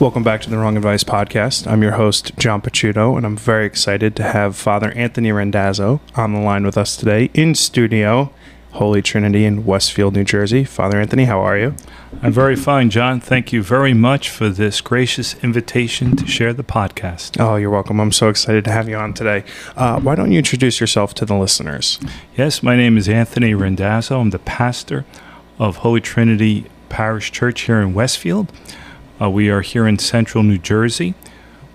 Welcome back to the Wrong Advice Podcast. I'm your host, John Picciuto, and I'm very excited to have Father Anthony Randazzo on the line with us today in studio, Holy Trinity in Westfield, New Jersey. Father Anthony, how are you? I'm very fine, John. Thank you very much for this gracious invitation to share the podcast. Oh, you're welcome. I'm so excited to have you on today. Uh, why don't you introduce yourself to the listeners? Yes, my name is Anthony Randazzo. I'm the pastor of Holy Trinity Parish Church here in Westfield. Uh, we are here in central New Jersey.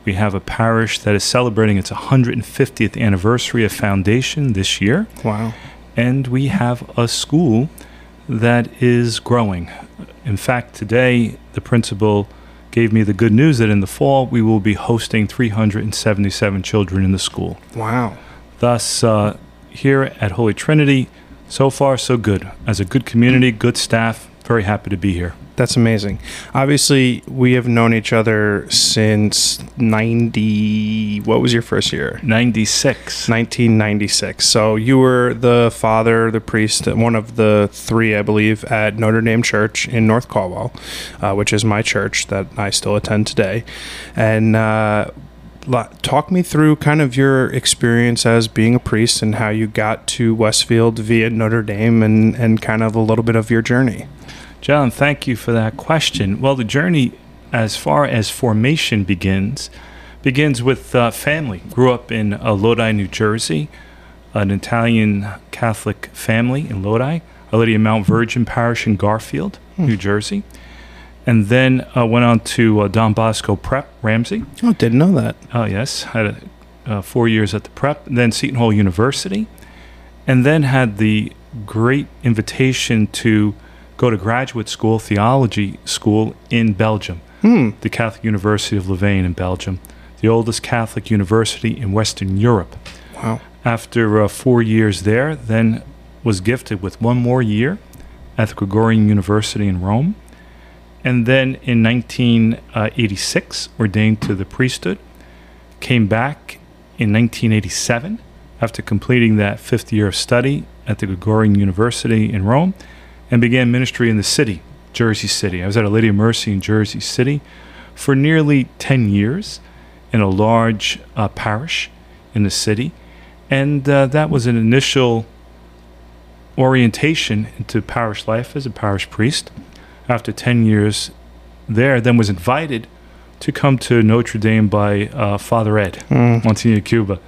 We have a parish that is celebrating its 150th anniversary of foundation this year. Wow. And we have a school that is growing. In fact, today the principal gave me the good news that in the fall we will be hosting 377 children in the school. Wow. Thus, uh, here at Holy Trinity, so far so good. As a good community, good staff, very happy to be here. That's amazing. Obviously, we have known each other since 90. What was your first year? 96. 1996. So you were the father, the priest, one of the three, I believe, at Notre Dame Church in North Caldwell, uh, which is my church that I still attend today. And uh, talk me through kind of your experience as being a priest and how you got to Westfield via Notre Dame and, and kind of a little bit of your journey. John, thank you for that question. Well, the journey as far as formation begins begins with uh, family. Grew up in uh, Lodi, New Jersey, an Italian Catholic family in Lodi, Our Lady of Mount Virgin Parish in Garfield, New Jersey. And then uh, went on to uh, Don Bosco Prep, Ramsey. Oh, didn't know that. Oh, yes. Had a, uh, four years at the prep, then Seton Hall University, and then had the great invitation to go to graduate school, theology school in Belgium, Hmm. the Catholic University of Louvain in Belgium, the oldest Catholic university in Western Europe. Wow. After uh, four years there, then was gifted with one more year at the Gregorian University in Rome, and then in 1986 ordained to the priesthood. Came back in 1987 after completing that fifth year of study at the Gregorian University in Rome, and began ministry in the city, Jersey City. I was at a Lady of Mercy in Jersey City for nearly 10 years in a large uh, parish in the city. And uh, that was an initial orientation into parish life as a parish priest. After 10 years there, then was invited to come to Notre Dame by uh, Father Ed, Mm. Monsignor Cuba.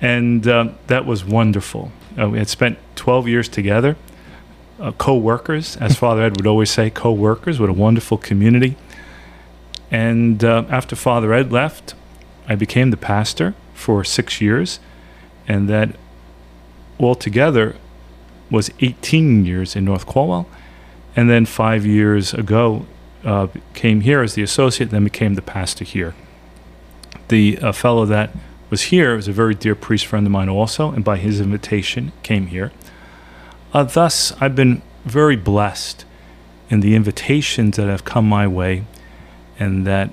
And uh, that was wonderful. Uh, we had spent 12 years together, uh, co workers, as Father Ed would always say, co workers with a wonderful community. And uh, after Father Ed left, I became the pastor for six years, and that altogether was 18 years in North Caldwell. And then five years ago, uh, came here as the associate, then became the pastor here. The uh, fellow that was here was a very dear priest friend of mine also, and by his invitation came here. Uh, thus, I've been very blessed in the invitations that have come my way and that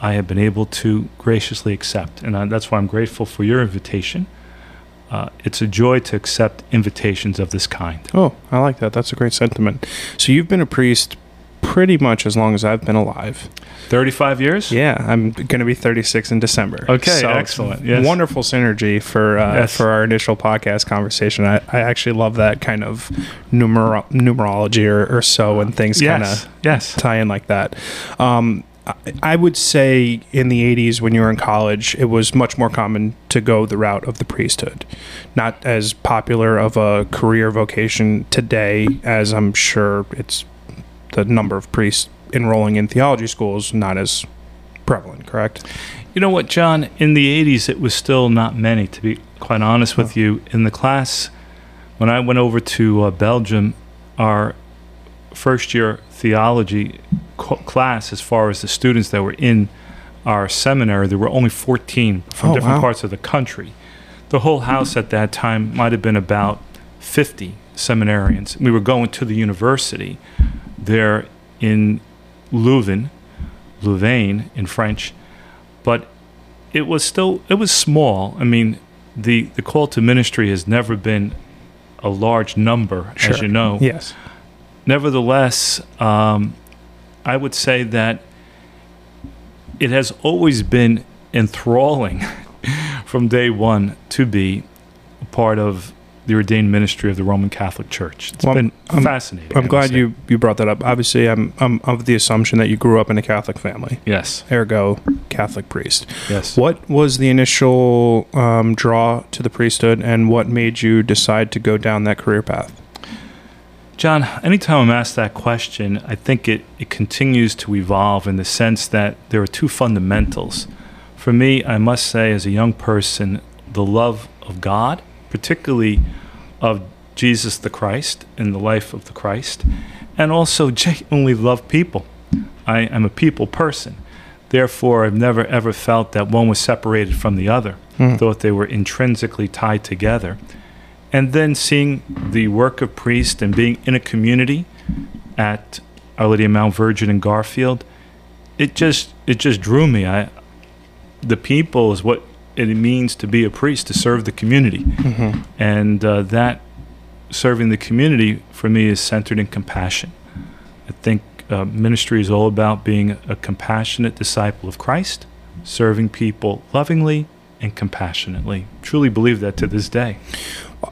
I have been able to graciously accept. And uh, that's why I'm grateful for your invitation. Uh, it's a joy to accept invitations of this kind. Oh, I like that. That's a great sentiment. So you've been a priest pretty much as long as I've been alive. 35 years? Yeah, I'm going to be 36 in December. Okay, So excellent. Yes. Wonderful synergy for uh, Yes. for our initial podcast conversation. I, I actually love that kind of numero- numerology or, or so and things kind of Yes. tie in like that. Um, I would say in the 80s when you were in college, it was much more common to go the route of the priesthood. Not as popular of a career vocation today as I'm sure it's the number of priests enrolling in theology schools not as prevalent, correct? You know what, John? In the 80s, it was still not many, to be quite honest with you. In the class, when I went over to uh, Belgium, our first year theology co- class, as far as the students that were in our seminary, there were only 14 from Oh, different wow. parts of the country. The whole house at that time might have been about 50 seminarians. We were going to the university there in Leuven, Louvain in French, but it was still it was small. I mean, the the call to ministry has never been a large number, as you know. Yes. Nevertheless, um, I would say that it has always been enthralling from day one to be a part of the ordained ministry of the Roman Catholic Church. It's Well, been I'm- fascinating. I'm glad you, you brought that up. Obviously, I'm, I'm of the assumption that you grew up in a Catholic family, Yes, ergo, Catholic priest. yes. What was the initial um, draw to the priesthood, and what made you decide to go down that career path? John, anytime I'm asked that question, I think it, it continues to evolve in the sense that there are two fundamentals. For me, I must say, as a young person, the love of God, particularly of Jesus the Christ and the life of the Christ, and also genuinely love people. I am a people person. Therefore, I've never ever felt that one was separated from the other, Hmm. thought they were intrinsically tied together and then seeing the work of priests and being in a community at Our Lady of Mount Virgin in Garfield, it just it just drew me. I the people is what it means to be a priest to serve the community, Mm-hmm. and uh, that serving the community for me is centered in compassion. I think uh, ministry is all about being a compassionate disciple of Christ, serving people lovingly and compassionately. Truly believe that to this day.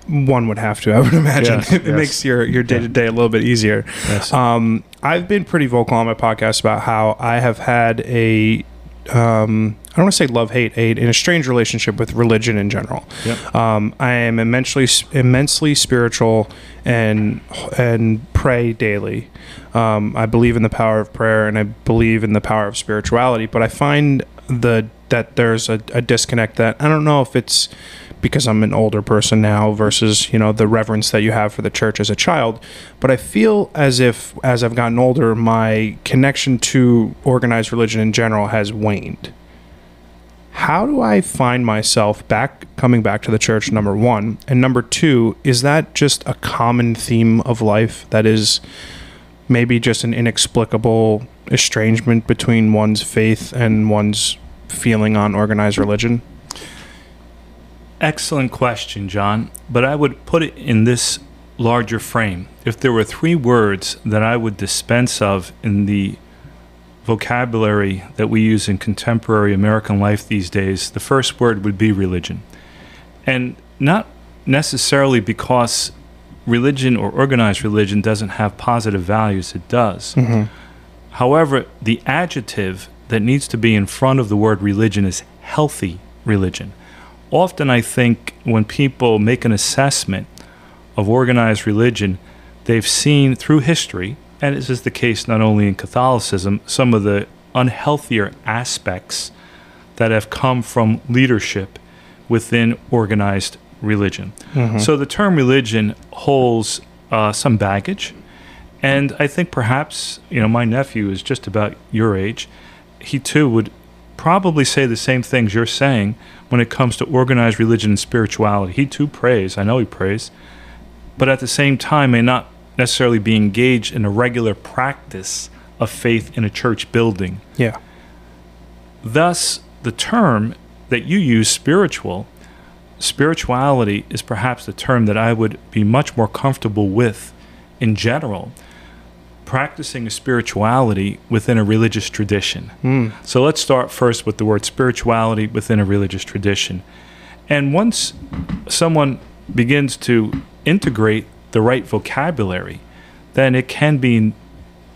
One would have to, I would imagine. Yes, it yes. makes your your day to day a little bit easier. Yes. Um, I've been pretty vocal on my podcast about how I have had a um, I don't want to say love hate hate in a strange relationship with religion in general. Yep. Um, I am immensely immensely spiritual and and pray daily. Um, I believe in the power of prayer and I believe in the power of spirituality. But I find the that there's a, a disconnect that I don't know if it's because I'm an older person now versus you know the reverence that you have for the church as a child. But I feel as if as I've gotten older, my connection to organized religion in general has waned how do I find myself back coming back to the church number 1 and number 2 is that just a common theme of life that is maybe just an inexplicable estrangement between one's faith and one's feeling on organized religion Excellent question, John. But I would put it in this larger frame. If there were three words that I would dispense of in the vocabulary that we use in contemporary American life these days, the first word would be religion. And not necessarily because religion or organized religion doesn't have positive values, it does. mm-hmm. However, the adjective that needs to be in front of the word religion is healthy religion. Often, I think when people make an assessment of organized religion, they've seen through history, and this is the case not only in Catholicism, some of the unhealthier aspects that have come from leadership within organized religion. Mm-hmm. So the term religion holds uh, some baggage, and I think perhaps you know my nephew is just about your age. He too would probably say the same things you're saying when it comes to organized religion and spirituality. He too prays. I know he prays, but at the same time may not necessarily be engaged in a regular practice of faith in a church building. yeah Thus, the term that you use, spiritual, spirituality is perhaps the term that I would be much more comfortable with in general, practicing a spirituality within a religious tradition. mm. So let's start first with the word spirituality within a religious tradition. And once someone begins to integrate the right vocabulary, then it can be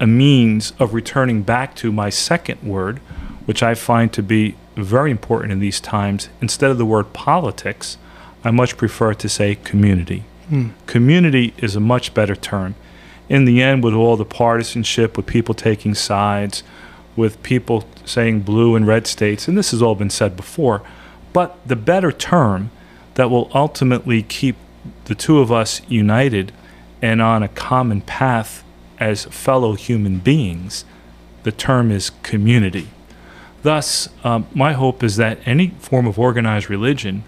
a means of returning back to my second word, which I find to be very important in these times. Instead of the word politics, I much prefer to say community. Mm. Community is a much better term. In the end, with all the partisanship, with people taking sides, with people saying blue and red states, and this has all been said before, but the better term that will ultimately keep the two of us united and on a common path as fellow human beings, the term is community. Thus, um, my hope is that any form of organized religion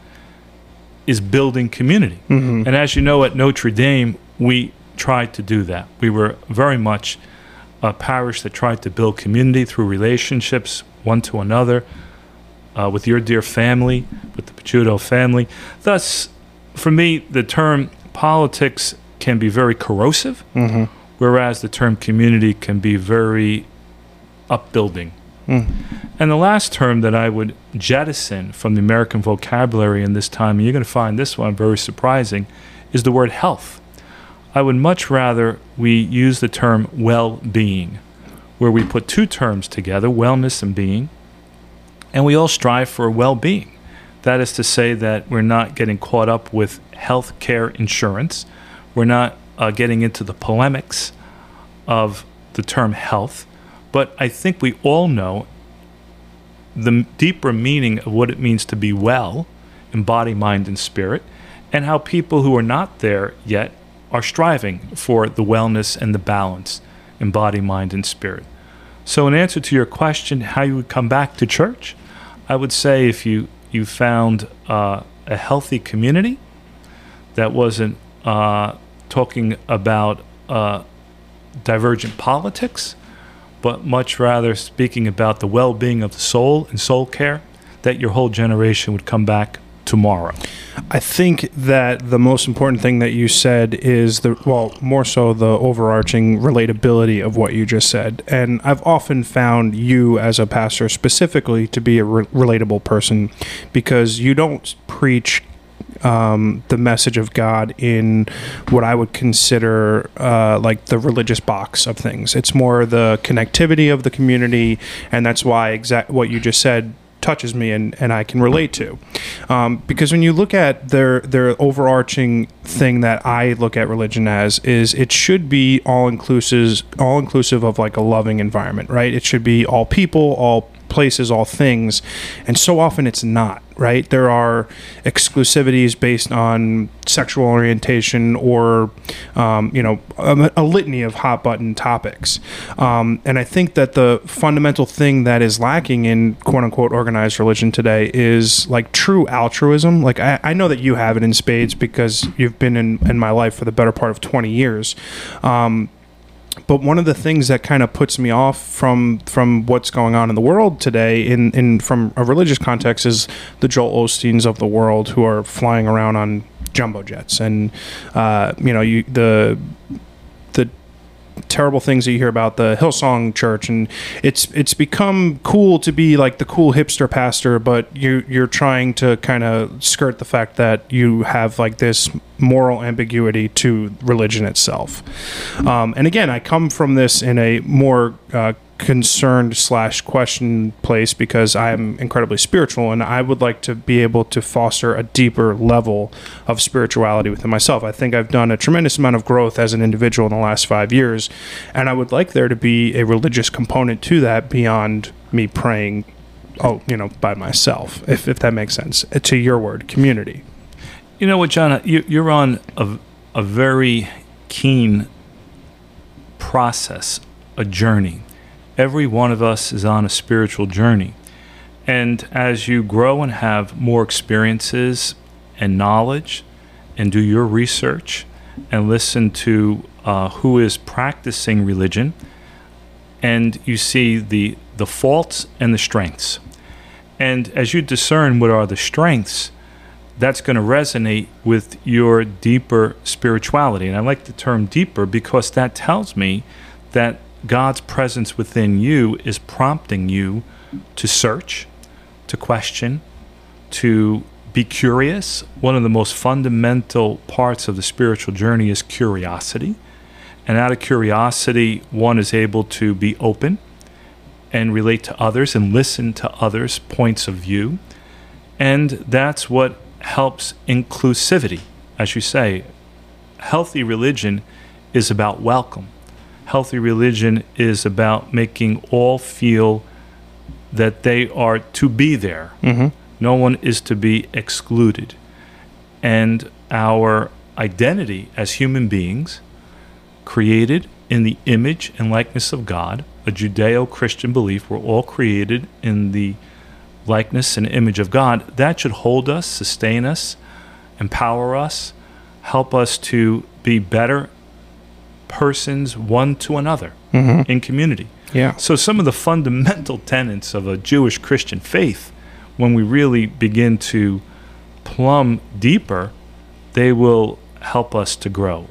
is building community. Mhm. And as you know, at Notre Dame, we tried to do that. We were very much a parish that tried to build community through relationships, one to another, uh, with your dear family, with the Picciuto family. Thus, for me, the term politics can be very corrosive, Mhm. whereas the term community can be very upbuilding And the last term that I would jettison from the American vocabulary in this time, and you're going to find this one very surprising, is the word health. I would much rather we use the term well being, where we put two terms together, wellness and being, and we all strive for well being. That is to say, that we're not getting caught up with health care insurance, we're not uh, getting into the polemics of the term health, but I think we all know the deeper meaning of what it means to be well in body, mind, and spirit, and how people who are not there yet are striving for the wellness and the balance in body, mind, and spirit. So, in answer to your question, how you would come back to church, I would say if you you found uh, a healthy community that wasn't uh, talking about uh, divergent politics, but much rather speaking about the well being of the soul and soul care, that your whole generation would come back tomorrow. I think that the most important thing that you said is the well, more so the overarching relatability of what you just said. And I've often found you as a pastor specifically to be a re- relatable person because you don't preach um, the message of God in what I would consider uh, like the religious box of things. It's more the connectivity of the community, and that's why exact what you just said touches me and, and I can relate to. Um, because when you look at their their overarching thing that I look at religion as is it should be all inclusive all inclusive of like a loving environment, right? It should be all people, all places, all things. And so often it's not, right? There are exclusivities based on sexual orientation or, um, you know, a, a, litany of hot button topics. Um, and I think that the fundamental thing that is lacking in quote unquote organized religion today is like true altruism. Like, I, I know that you have it in spades because you've been in, in my life for the better part of 20 years. Um, but one of the things that kind of puts me off from from what's going on in the world today in in from a religious context is the Joel Osteens of the world who are flying around on jumbo jets. And uh, you know you the terrible things that you hear about the Hillsong Church, and it's it's become cool to be like the cool hipster pastor, but you you're trying to kind of skirt the fact that you have like this moral ambiguity to religion itself. Um, and again, I come from this in a more uh, concerned slash question place because I'm incredibly spiritual and I would like to be able to foster a deeper level of spirituality within myself. I think I've done a tremendous amount of growth as an individual in the last five years, and I would like there to be a religious component to that beyond me praying, oh, you know, by myself, if, if that makes sense, uh, to your word, community. You know what, John, you, you're on a, a very keen process, a journey every one of us is on a spiritual journey. And as you grow and have more experiences and knowledge, and do your research and listen to uh, who is practicing religion, and you see the, the faults and the strengths. And as you discern what are the strengths, that's going to resonate with your deeper spirituality. And I like the term deeper because that tells me that God's presence within you is prompting you to search, to question, to be curious. One of the most fundamental parts of the spiritual journey is curiosity. And out of curiosity, one is able to be open and relate to others and listen to others' points of view. And that's what helps inclusivity. As you say, healthy religion is about welcome healthy religion is about making all feel that they are to be there. Mm-hmm. No one is to be excluded. And our identity as human beings, created in the image and likeness of God, a Judeo Christian belief, we're all created in the likeness and image of God, that should hold us, sustain us, empower us, help us to be better persons one to another mm-hmm. in community. Yeah. So some of the fundamental tenets of a Jewish Christian faith, when we really begin to plumb deeper, they will help us to grow.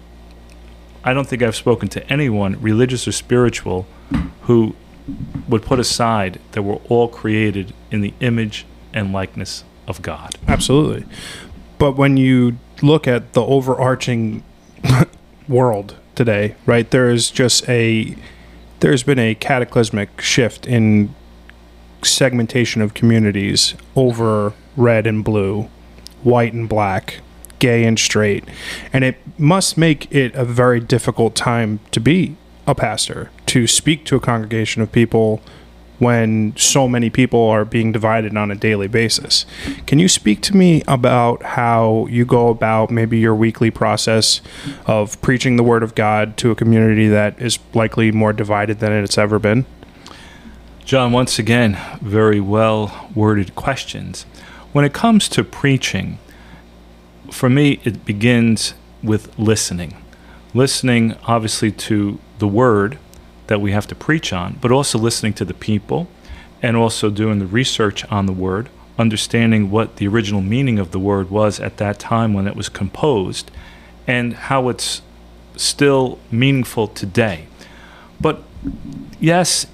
I don't think I've spoken to anyone, religious or spiritual, who would put aside that we're all created in the image and likeness of God. Absolutely. But when you look at the overarching world today, right, there is just a there's been a cataclysmic shift in segmentation of communities over red and blue, white and black, gay and straight. And it must make it a very difficult time to be a pastor, to speak to a congregation of people when so many people are being divided on a daily basis. Can you speak to me about how you go about maybe your weekly process of preaching the Word of God to a community that is likely more divided than it's ever been? John, once again, very well worded questions. When it comes to preaching, for me, it begins with listening. Listening, obviously, to the Word that we have to preach on, but also listening to the people and also doing the research on the word, understanding what the original meaning of the word was at that time when it was composed, and how it's still meaningful today. But yes,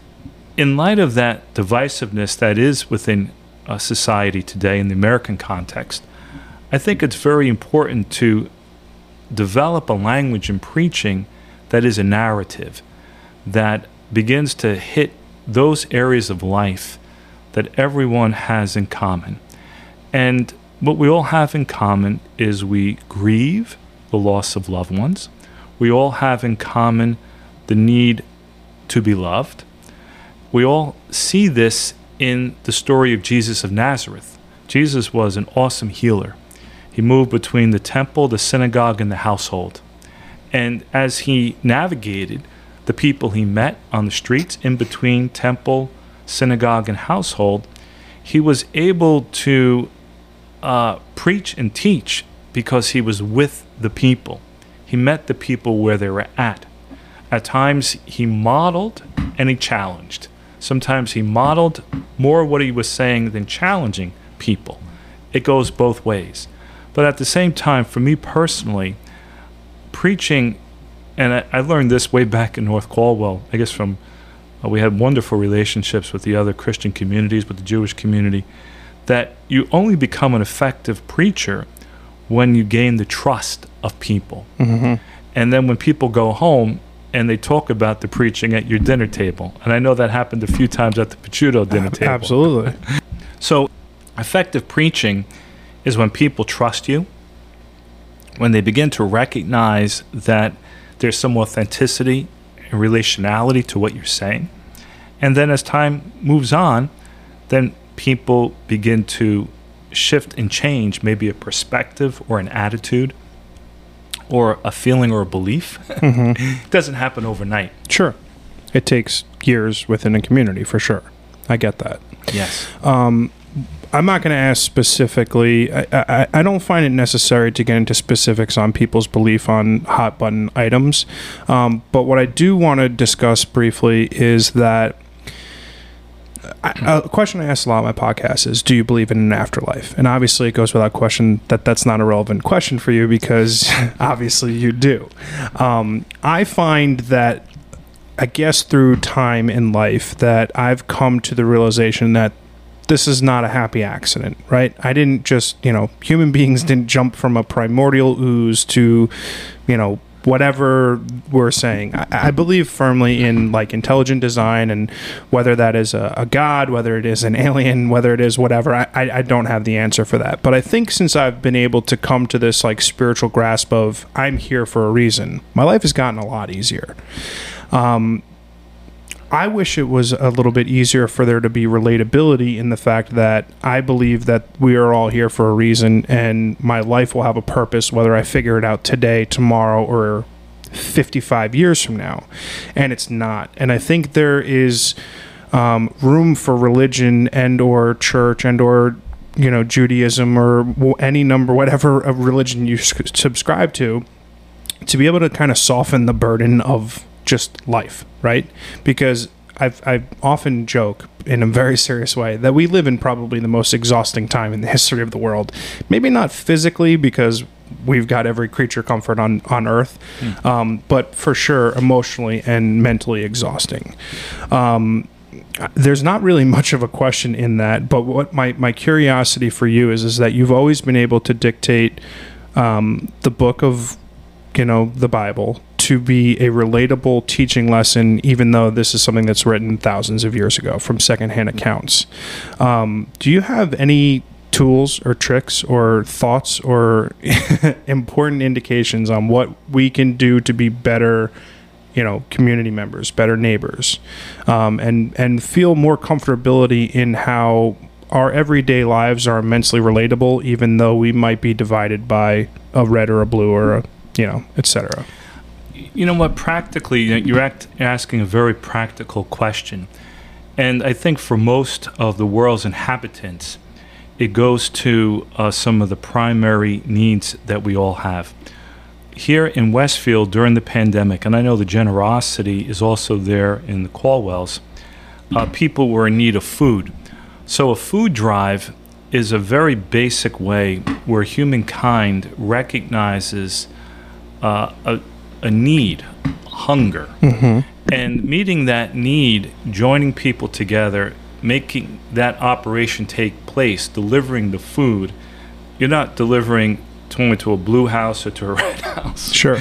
in light of that divisiveness that is within uh, society today in the American context, I think it's very important to develop a language in preaching that is a narrative that begins to hit those areas of life that everyone has in common. And what we all have in common is we grieve the loss of loved ones. We all have in common the need to be loved. We all see this in the story of Jesus of Nazareth. Jesus was an awesome healer. He moved between the temple, the synagogue, and the household. And as he navigated the people he met on the streets in between temple, synagogue, and household, he was able to uh, preach and teach because he was with the people. He met the people where they were at. At times, he modeled and he challenged. Sometimes he modeled more what he was saying than challenging people. It goes both ways. But at the same time, for me personally, preaching and I, I, learned this way back in North Caldwell. I guess from uh, we had wonderful relationships with the other Christian communities, with the Jewish community, that you only become an effective preacher when you gain the trust of people. Mm-hmm. And then when people go home and they talk about the preaching at your dinner table, and I know that happened a few times at the Picciuto dinner table. Absolutely. so, effective preaching is when people trust you, when they begin to recognize that there's some authenticity and relationality to what you're saying. And then as time moves on, then people begin to shift and change maybe a perspective or an attitude or a feeling or a belief. Mm-hmm. it doesn't happen overnight. Sure. It takes years within a community for sure. I get that. Yes. Um, I'm not going to ask specifically. I, I, I, don't find it necessary to get into specifics on people's belief on hot button items. Um, but what I do want to discuss briefly is that I, a question I ask a lot of my podcast is, "Do you believe in an afterlife?" And obviously, it goes without question that that's not a relevant question for you because obviously you do. Um, I find that I guess through time in life that I've come to the realization that this is not a happy accident, right? I didn't just, you know, human beings didn't jump from a primordial ooze to, you know, whatever we're saying. I, I believe firmly in like intelligent design and whether that is a, a god, whether it is an alien, whether it is whatever, I, I don't have the answer for that. But I think since I've been able to come to this like spiritual grasp of I'm here for a reason, my life has gotten a lot easier. Um, I wish it was a little bit easier for there to be relatability in the fact that I believe that we are all here for a reason and my life will have a purpose, whether I figure it out today, tomorrow, or 55 years from now. And it's not. And I think there is um, room for religion and or church and or you know Judaism or any number whatever of religion you subscribe to to be able to kind of soften the burden of just life, right? Because I've, I often joke in a very serious way that we live in probably the most exhausting time in the history of the world. Maybe not physically because we've got every creature comfort on, on earth, mm. um, but for sure emotionally and mentally exhausting. Um, there's not really much of a question in that, but what my, my curiosity for you is is that you've always been able to dictate um, the book of you know the Bible to be a relatable teaching lesson, even though this is something that's written thousands of years ago from secondhand accounts. Um, do you have any tools or tricks or thoughts or important indications on what we can do to be better? you know community members, better neighbors, um, and and feel more comfortability in how our everyday lives are immensely relatable, even though we might be divided by a red or a blue or a you know etc. You know what? Practically, you're act- asking a very practical question, and I think for most of the world's inhabitants, it goes to uh, some of the primary needs that we all have here in Westfield during the pandemic, and I know the generosity is also there in the Caldwells, uh, people were in need of food. So a food drive is a very basic way where humankind recognizes uh, a, a need, hunger, mm-hmm. and meeting that need, joining people together, making that operation take place, delivering the food. You're not delivering to to a blue house or to a red house. Sure.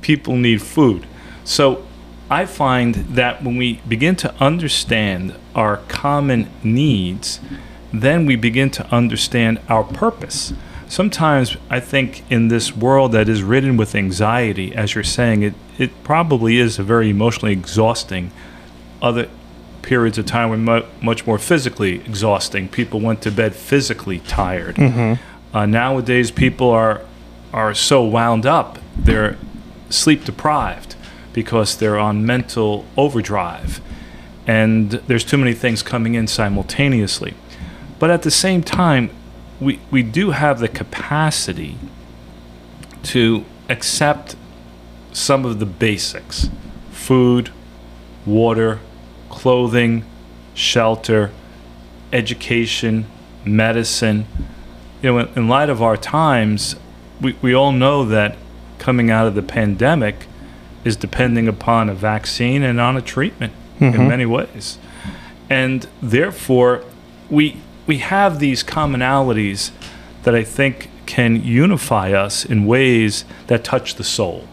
People need food. So I find that when we begin to understand our common needs, then we begin to understand our purpose. Sometimes I think in this world that is ridden with anxiety, as you're saying, it, it probably is a very emotionally exhausting. Other periods of time were much more physically exhausting. People went to bed physically tired. Mm-hmm. Uh, nowadays, people are are so wound up; they're sleep deprived because they're on mental overdrive, and there's too many things coming in simultaneously. But at the same time, we we do have the capacity to accept some of the basics: food, water, clothing, shelter, education, medicine you know, in, light of our times, we, we all know that coming out of the pandemic is depending upon a vaccine and on a treatment mm-hmm. in many ways. And therefore, we, we have these commonalities that I think can unify us in ways that touch the soul.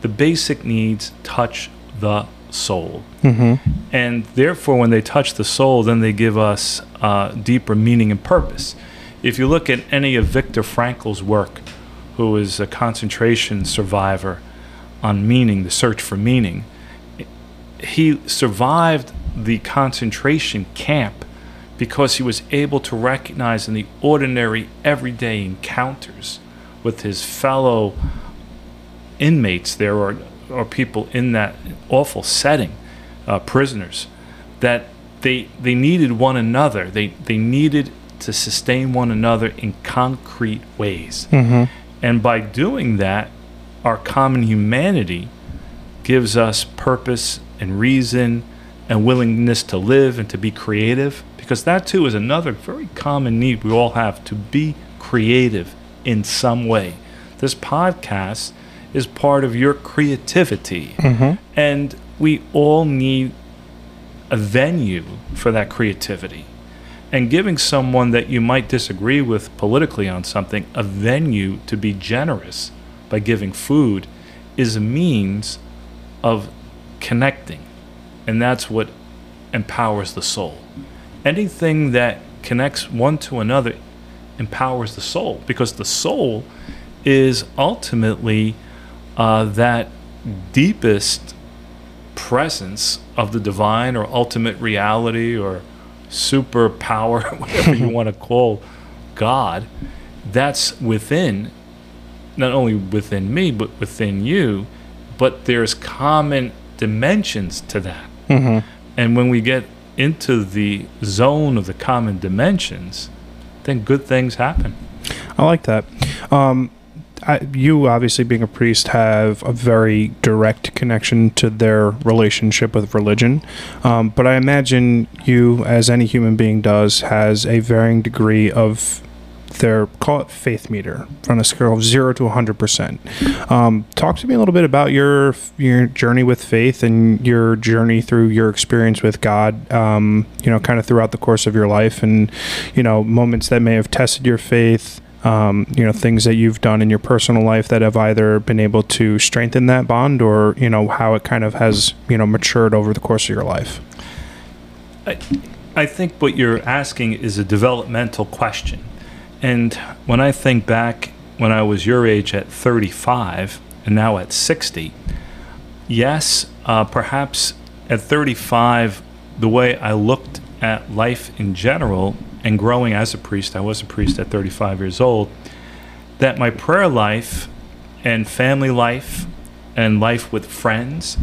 The basic needs touch the soul. Mm-hmm. And therefore, when they touch the soul, then they give us uh, deeper meaning and purpose. If you look at any of Viktor Frankl's work, who is a concentration survivor on meaning, the search for meaning, he survived the concentration camp because he was able to recognize in the ordinary, everyday encounters with his fellow inmates there or, or people in that awful setting, uh, prisoners, that they, they needed one another. They, they needed to sustain one another in concrete ways. Mm-hmm. And by doing that, our common humanity gives us purpose and reason and willingness to live and to be creative because that too is another very common need we all have to be creative in some way. This podcast is part of your creativity. Mm-hmm. And we all need a venue for that creativity and giving someone that you might disagree with politically on something a venue to be generous by giving food is a means of connecting. And that's what empowers the soul. Anything that connects one to another empowers the soul because the soul is ultimately uh, that deepest presence of the divine or ultimate reality or superpower, whatever you want to call God, that's within, not only within me, but within you. But there's common dimensions to that. Mm-hmm. And when we get into the zone of the common dimensions, then good things happen. I like that. Um, I, you obviously being a priest have a very direct connection to their relationship with religion um, but i imagine you as any human being does has a varying degree of their call it faith meter on a scale of zero to 100%. Um, talk to me a little bit about your your journey with faith and your journey through your experience with God. Um, you know, kind of throughout the course of your life, and you know, moments that may have tested your faith. Um, you know, things that you've done in your personal life that have either been able to strengthen that bond, or you know, how it kind of has you know matured over the course of your life. I, I think what you're asking is a developmental question. And when I think back when I was your age at 35 and now at 60, yes, uh, perhaps at 35, the way I looked at life in general and growing as a priest, I was a priest at 35 years old, that my prayer life and family life and life with friends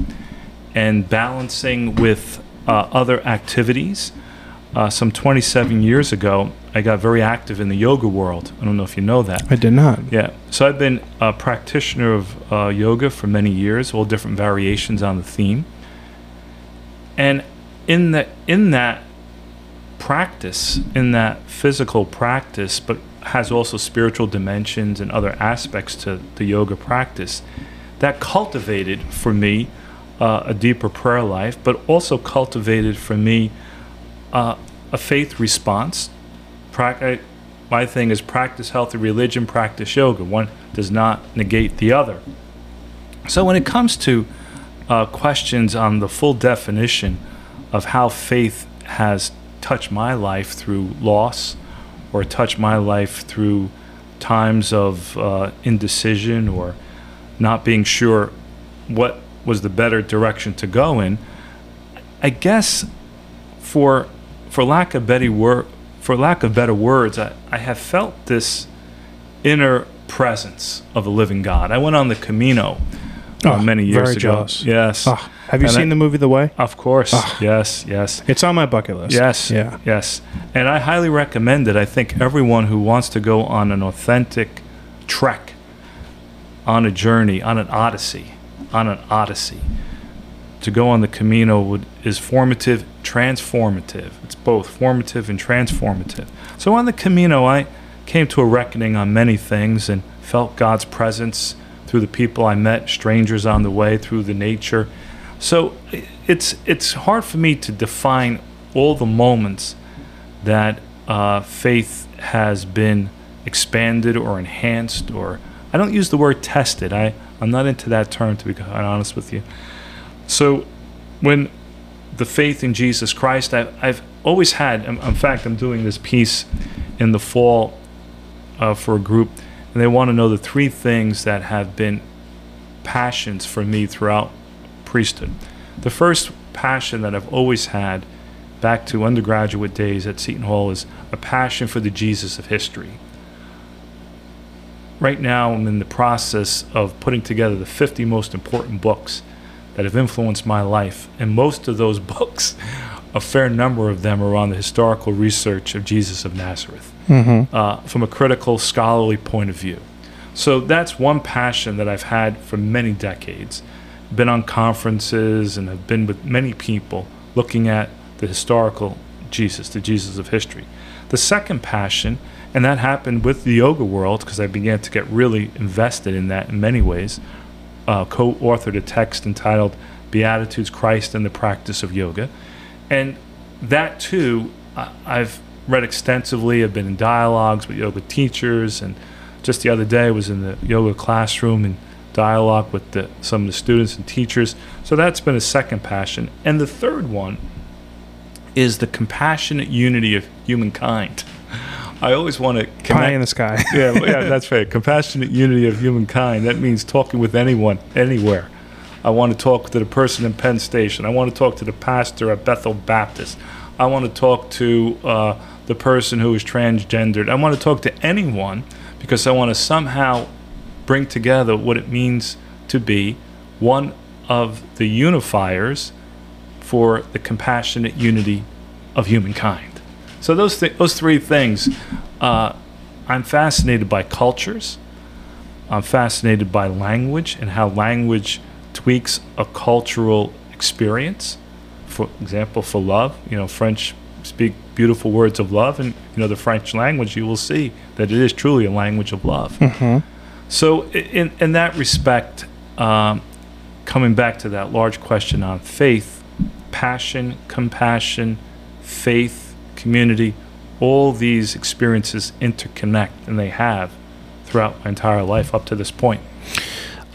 and balancing with uh, other activities. Uh, some 27 years ago, I got very active in the yoga world. I don't know if you know that. I did not. Yeah. So I've been a practitioner of uh, yoga for many years, all different variations on the theme. And in that in that practice, in that physical practice, but has also spiritual dimensions and other aspects to the yoga practice, that cultivated for me uh, a deeper prayer life, but also cultivated for me uh, a faith response. Pra- my thing is practice healthy religion, practice yoga. One does not negate the other. So when it comes to uh, questions on the full definition of how faith has touched my life through loss or touched my life through times of uh, indecision or not being sure what was the better direction to go in, I guess for for lack of better word for lack of better words, I, I have felt this inner presence of the living God. I went on the Camino Oh, many years very ago. jealous. Yes. Oh, have you And seen I- the movie The Way? Of course. Ah. Yes, yes. It's on my bucket list. Yes. Yeah. Yes. And I highly recommend it. I think everyone who wants to go on an authentic trek, on a journey, on an odyssey, on an odyssey, to go on the Camino would, is formative, transformative. It's both formative and transformative. So on the Camino, I came to a reckoning on many things and felt God's presence through the people I met, strangers on the way, through the nature. So it's it's hard for me to define all the moments that uh, faith has been expanded or enhanced, or I don't use the word tested. I I'm not into that term to be honest with you. So when the faith in Jesus Christ, I've, I've always had. In in fact, I'm doing this piece in the fall uh, for a group, and they want to know the three things that have been passions for me throughout priesthood. The first passion that I've always had, back to undergraduate days at Seton Hall, is a passion for the Jesus of history. Right now, I'm in the process of putting together the 50 most important books that have influenced my life. And most of those books, a fair number of them are on the historical research of Jesus of Nazareth Mm-hmm. uh, from a critical, scholarly point of view. So that's one passion that I've had for many decades. Been on conferences and have been with many people looking at the historical Jesus, the Jesus of history. The second passion, and that happened with the yoga world because I began to get really invested in that in many ways, uh, co authored a text entitled Beatitudes, Christ, and the Practice of Yoga. And that too, I've read extensively. I've been in dialogues with yoga teachers, and just the other day I was in the yoga classroom and dialogue with the, some of the students and teachers. So that's been a second passion. And the third one is the compassionate unity of humankind. I always want to Pie in the sky. yeah, yeah, that's right. Compassionate unity of humankind. That means talking with anyone, anywhere. I want to talk to the person in Penn Station. I want to talk to the pastor at Bethel Baptist. I want to talk to uh, the person who is transgendered. I want to talk to anyone because I want to somehow bring together what it means to be one of the unifiers for the compassionate unity of humankind. So those th- those three things, uh, I'm fascinated by cultures. I'm fascinated by language and how language tweaks a cultural experience. For example, for love, you know, French speak beautiful words of love, and you know the French language, you will see that it is truly a language of love. So, in in that respect, um, coming back to that large question on faith, passion, compassion, faith, community, all these experiences interconnect, and they have throughout my entire life up to this point.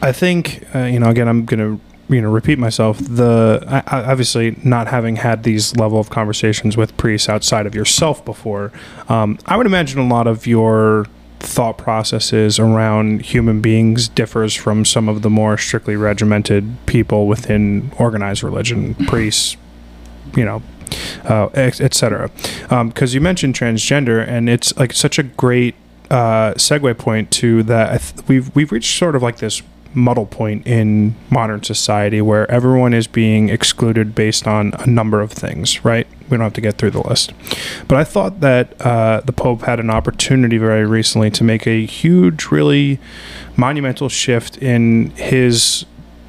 I think uh, you know. Again, I'm going to you know repeat myself. The I, obviously not having had these level of conversations with priests outside of yourself before, um, I would imagine a lot of your thought processes around human beings differs from some of the more strictly regimented people within organized religion, priests, you know, uh, et et cetera. Because you mentioned transgender, and it's like such a great uh, segue point to that. Th- we've we've reached sort of like this muddle point in modern society where everyone is being excluded based on a number of things. Right? We don't have to get through the list, but I thought that uh, the Pope had an opportunity very recently to make a huge, really monumental shift in his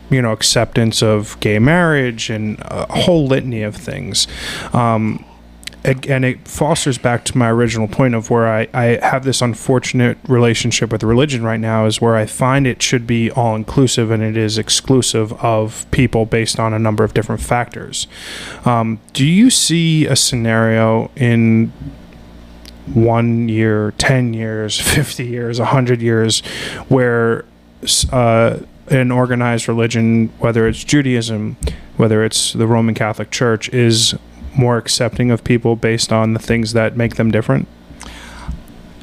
you know acceptance of gay marriage and a whole litany of things um, and it fosters back to my original point of where I, I have this unfortunate relationship with religion right now is where I find it should be all inclusive and it is exclusive of people based on a number of different factors. Um, do you see a scenario in one year, 10 years, 50 years, 100 years where uh, an organized religion, whether it's Judaism, whether it's the Roman Catholic Church, is more accepting of people based on the things that make them different?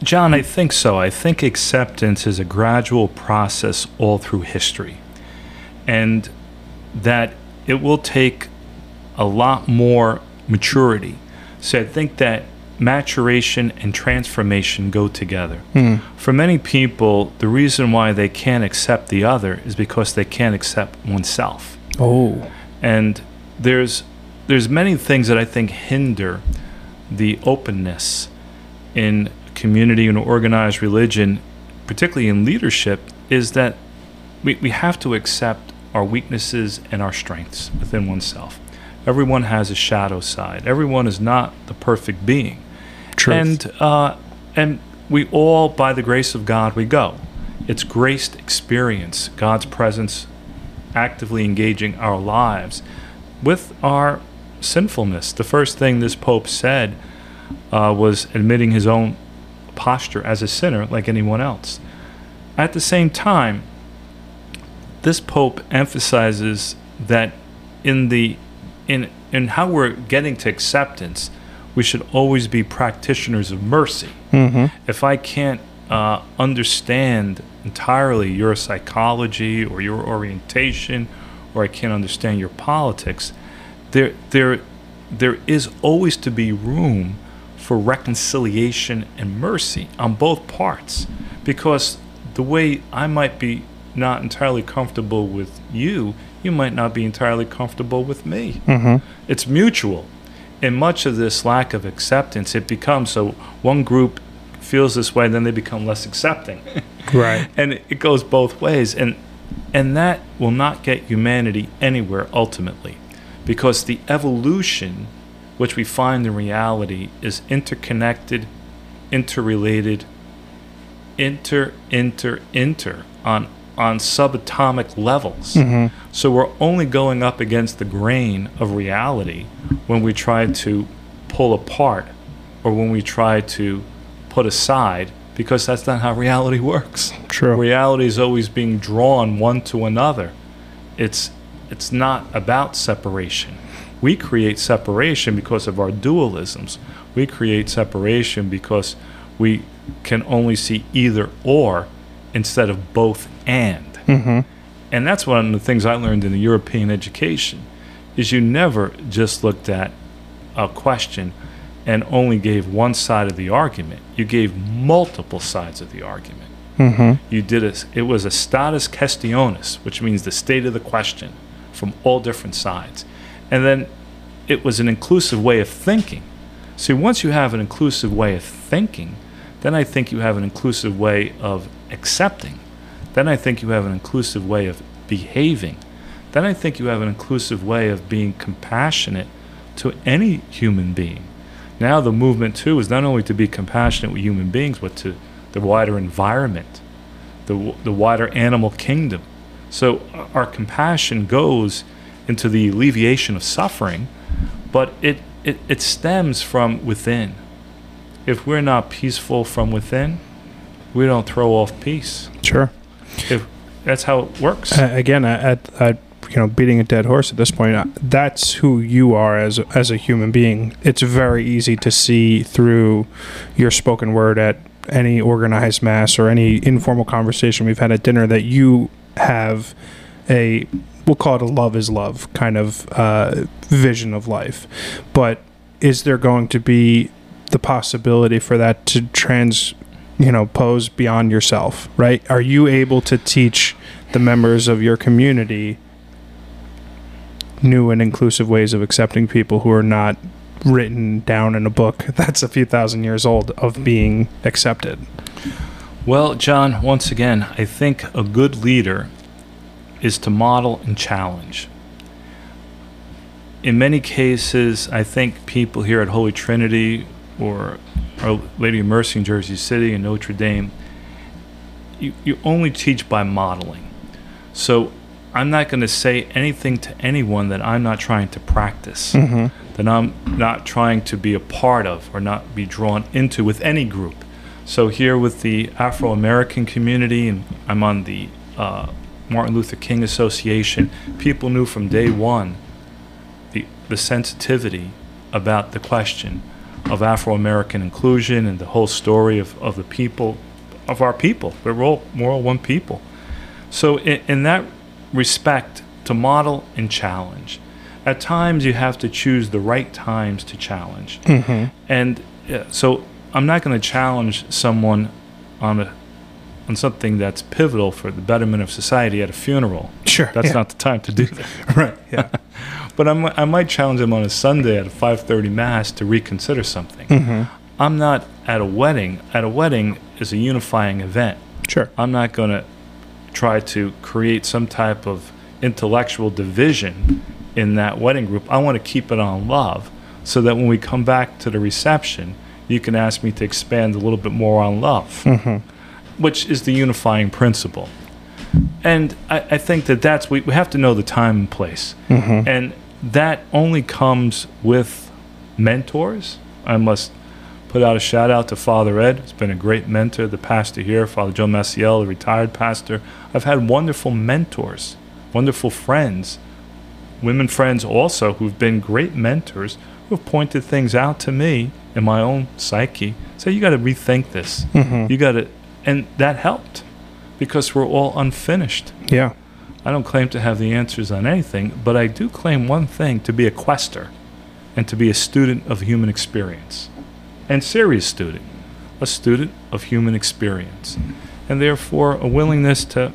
John, I think so. I think acceptance is a gradual process all through history. And that it will take a lot more maturity. So I think that maturation and transformation go together. Hmm. For many people, the reason why they can't accept the other is because they can't accept oneself Oh. and there's there's many things that I think hinder the openness in community and organized religion, particularly in leadership, is that we, we have to accept our weaknesses and our strengths within oneself. Everyone has a shadow side. Everyone is not the perfect being. Truth. And uh, and we all, by the grace of God, we go. It's graced experience, God's presence actively engaging our lives with our sinfulness. The first thing this Pope said uh, was admitting his own posture as a sinner, like anyone else. At the same time, this Pope emphasizes that in the in in how we're getting to acceptance, we should always be practitioners of mercy. Mm-hmm. If I can't uh, understand entirely your psychology or your orientation, or I can't understand your politics, there there there is always to be room for reconciliation and mercy on both parts, because the way I might be not entirely comfortable with you, you might not be entirely comfortable with me. Mm-hmm. It's mutual. And much of this lack of acceptance, it becomes so one group feels this way, then they become less accepting. Right. and it goes both ways. And, and that will not get humanity anywhere ultimately. Because the evolution, which we find in reality, is interconnected, interrelated, inter, inter, inter on, on subatomic levels. Mm-hmm. So we're only going up against the grain of reality when we try to pull apart or when we try to put aside because that's not how reality works. True. Reality is always being drawn one to another. It's it's not about separation. We create separation because of our dualisms. We create separation because we can only see either or instead of both and Mm-hmm. and that's one of the things I learned in the European education is you never just looked at a question and only gave one side of the argument. You gave multiple sides of the argument. Mm-hmm. You did a, it was a status quaestionis, which means the state of the question from all different sides. And then it was an inclusive way of thinking. See, once you have an inclusive way of thinking, then I think you have an inclusive way of accepting. Then I think you have an inclusive way of behaving. Then I think you have an inclusive way of being compassionate to any human being. Now the movement too is not only to be compassionate with human beings, but to the wider environment, the the wider animal kingdom. So our compassion goes into the alleviation of suffering, but it, it, it stems from within. If we're not peaceful from within, we don't throw off peace. Sure. If that's how it works. Uh, again, at, at you know beating a dead horse at this point, uh, that's who you are as as a human being. It's very easy to see through your spoken word at any organized mass or any informal conversation we've had at dinner that you have a we'll call it a love is love kind of uh, vision of life. But is there going to be the possibility for that to trans, you know, pose beyond yourself? Right? Are you able to teach the members of your community new and inclusive ways of accepting people who are not written down in a book that's a few thousand years old of being accepted? Well, John, once again, I think a good leader is to model and challenge. In many cases, I think people here at Holy Trinity or Our Lady of Mercy in Jersey City and Notre Dame, you, you only teach by modeling. So I'm not going to say anything to anyone that I'm not trying to practice, Mm-hmm. that I'm not trying to be a part of or not be drawn into with any group. So here with the Afro American community, and I'm on the uh, Martin Luther King Association, people knew from day one the, the sensitivity about the question of Afro American inclusion and the whole story of, of the people, of our people. We're all, we're all one people. So, in, in that respect, to model and challenge. At times, you have to choose the right times to challenge. Mm-hmm. And uh, so I'm not going to challenge someone on a on something that's pivotal for the betterment of society at a funeral. Sure. That's yeah. not the time to do that. right. Yeah. But I'm, I might challenge them on a Sunday at a 5:30 mass to reconsider something. mm-hmm. I'm not at a wedding. At a wedding is a unifying event. Sure. I'm not going to try to create some type of intellectual division in that wedding group. I want to keep it on love so that when we come back to the reception, you can ask me to expand a little bit more on love, Mm-hmm. which is the unifying principle. And I, I think that that's, we, we have to know the time and place. Mm-hmm. And that only comes with mentors. I must put out a shout out to Father Ed. He's been a great mentor. The pastor here, Father Joe Maciel, the retired pastor. I've had wonderful mentors, wonderful friends, women friends also who've been great mentors who have pointed things out to me in my own psyche. Say, you got to rethink this. Mm-hmm. You got to, and that helped because we're all unfinished. Yeah. I don't claim to have the answers on anything, but I do claim one thing to be a quester and to be a student of human experience. And serious student, a student of human experience. And therefore a willingness to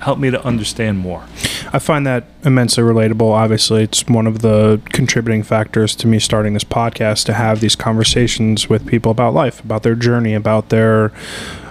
help me to understand more. I find that immensely relatable. Obviously, it's one of the contributing factors to me starting this podcast to have these conversations with people about life, about their journey, about their,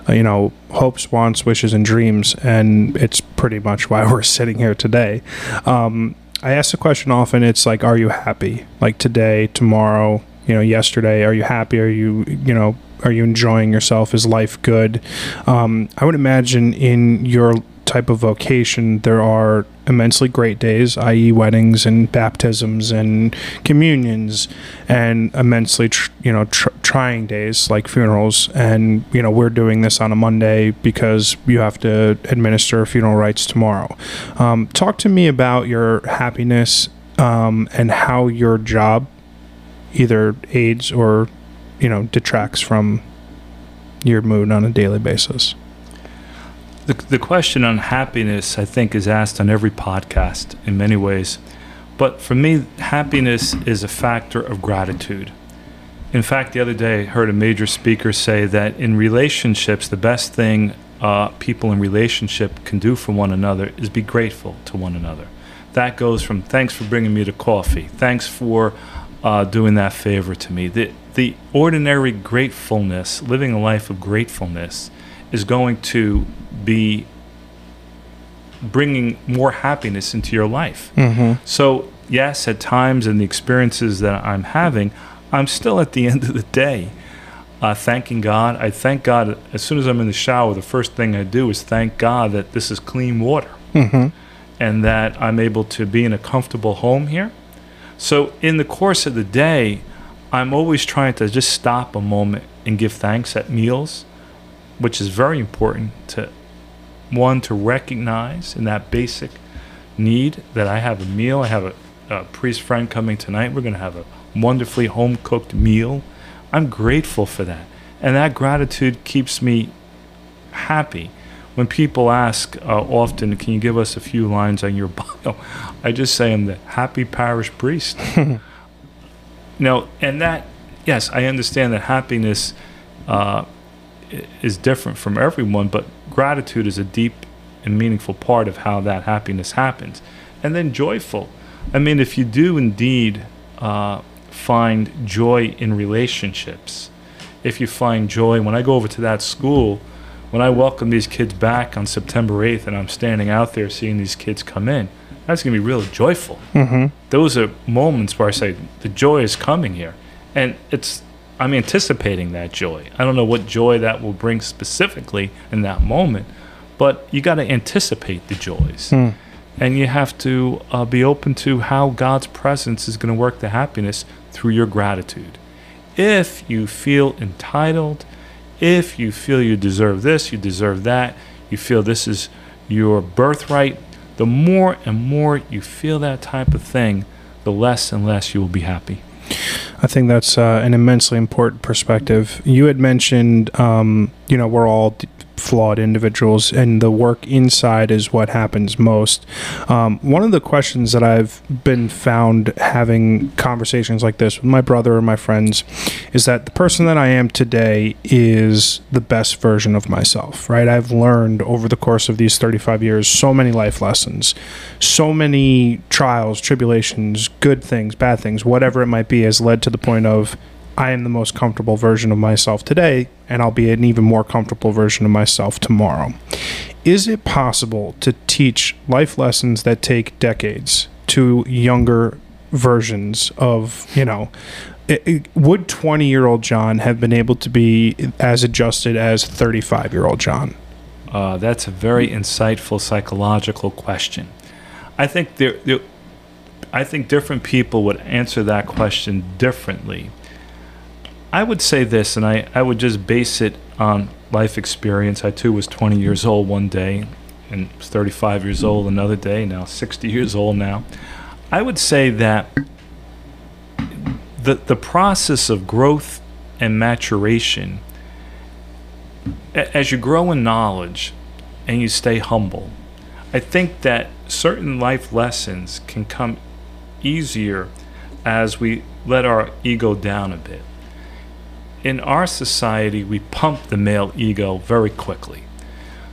uh, you know, hopes, wants, wishes, and dreams. And it's pretty much why we're sitting here today. Um, I ask the question often it's like, are you happy? Like today, tomorrow, you know, yesterday, are you happy? Are you, you know, are you enjoying yourself? Is life good? Um, I would imagine in your type of vocation, there are immensely great days, i.e., weddings and baptisms and communions, and immensely, tr- you know, tr- trying days like funerals. And you know, we're doing this on a Monday because you have to administer funeral rites tomorrow. Um, talk to me about your happiness um, and how your job either aids or you know detracts from your mood on a daily basis. The, the question on happiness, I think, is asked on every podcast in many ways. But for me, happiness is a factor of gratitude. In fact, the other day I heard a major speaker say that in relationships, the best thing uh, people in relationship can do for one another is be grateful to one another. That goes from thanks for bringing me the coffee, thanks for uh, doing that favor to me. The, the ordinary gratefulness, living a life of gratefulness, is going to be bringing more happiness into your life. Mm-hmm. So, yes, at times and the experiences that I'm having, I'm still at the end of the day uh, thanking God. I thank God as soon as I'm in the shower. The first thing I do is thank God that this is clean water Mm-hmm. and that I'm able to be in a comfortable home here. So, in the course of the day, I'm always trying to just stop a moment and give thanks at meals, which is very important to one to recognize in that basic need that I have a meal. I have a, a priest friend coming tonight. We're going to have a wonderfully home cooked meal. I'm grateful for that. And that gratitude keeps me happy. When people ask uh, often, can you give us a few lines on your bio? I just say I'm the happy parish priest. no, and that, yes, I understand that happiness uh, is different from everyone, but gratitude is a deep and meaningful part of how that happiness happens. And then joyful. I mean, if you do indeed uh, find joy in relationships, if you find joy, when I go over to that school, when I welcome these kids back on September 8th and I'm standing out there seeing these kids come in, that's going to be really joyful. Mm-hmm. Those are moments where I say, the joy is coming here. And it's, I'm anticipating that joy. I don't know what joy that will bring specifically in that moment, but you got to anticipate the joys. Hmm. And you have to uh, be open to how God's presence is going to work the happiness through your gratitude. If you feel entitled, if you feel you deserve this, you deserve that, you feel this is your birthright, the more and more you feel that type of thing, the less and less you will be happy. I think that's uh, an immensely important perspective. You had mentioned, um, you know, we're all d- flawed individuals, and the work inside is what happens most. Um, one of the questions that I've been found having conversations like this with my brother and my friends is that the person that I am today is the best version of myself, right? I've learned over the course of these 35 years so many life lessons, so many trials, tribulations, good things, bad things, whatever it might be, has led to the point of I am the most comfortable version of myself today, and I'll be an even more comfortable version of myself tomorrow. Is it possible to teach life lessons that take decades to younger versions of, you know, it, it- would 20 year old John have been able to be as adjusted as 35 year old John? Uh, that's a very insightful psychological question. I think there, there, I think different people would answer that question differently. I would say this, and I, I would just base it on life experience. I too was 20 years old one day, and was 35 years old another day. Now 60 years old now. I would say that the the process of growth and maturation as you grow in knowledge and you stay humble, I think that certain life lessons can come easier as we let our ego down a bit. In our society, we pump the male ego very quickly.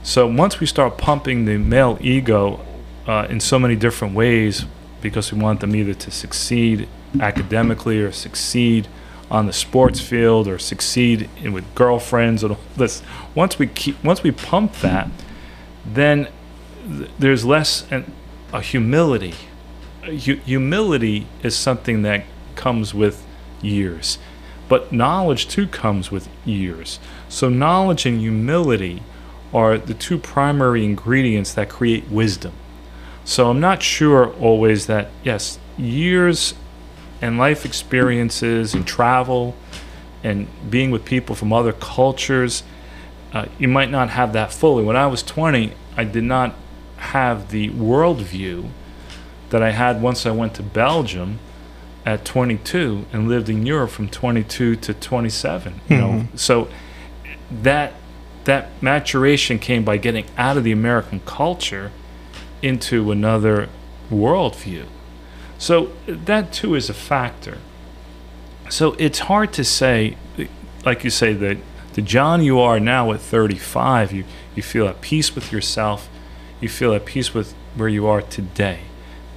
So once we start pumping the male ego uh, in so many different ways, because we want them either to succeed academically or succeed on the sports field or succeed in, with girlfriends and all this. Once we keep, once we pump that, then th- there's less an, a humility. Hu- humility is something that comes with years, but knowledge too comes with years. So knowledge and humility are the two primary ingredients that create wisdom. So I'm not sure always that yes, years and life experiences and travel and being with people from other cultures, uh, you might not have that fully. When I was 20, I did not have the worldview that I had once I went to Belgium at 22 and lived in Europe from 22 to 27. You know, mm-hmm. so that that maturation came by getting out of the American culture into another worldview. So that too is a factor. So it's hard to say, like you say, that the John you are now at 35, you, you feel at peace with yourself, you feel at peace with where you are today,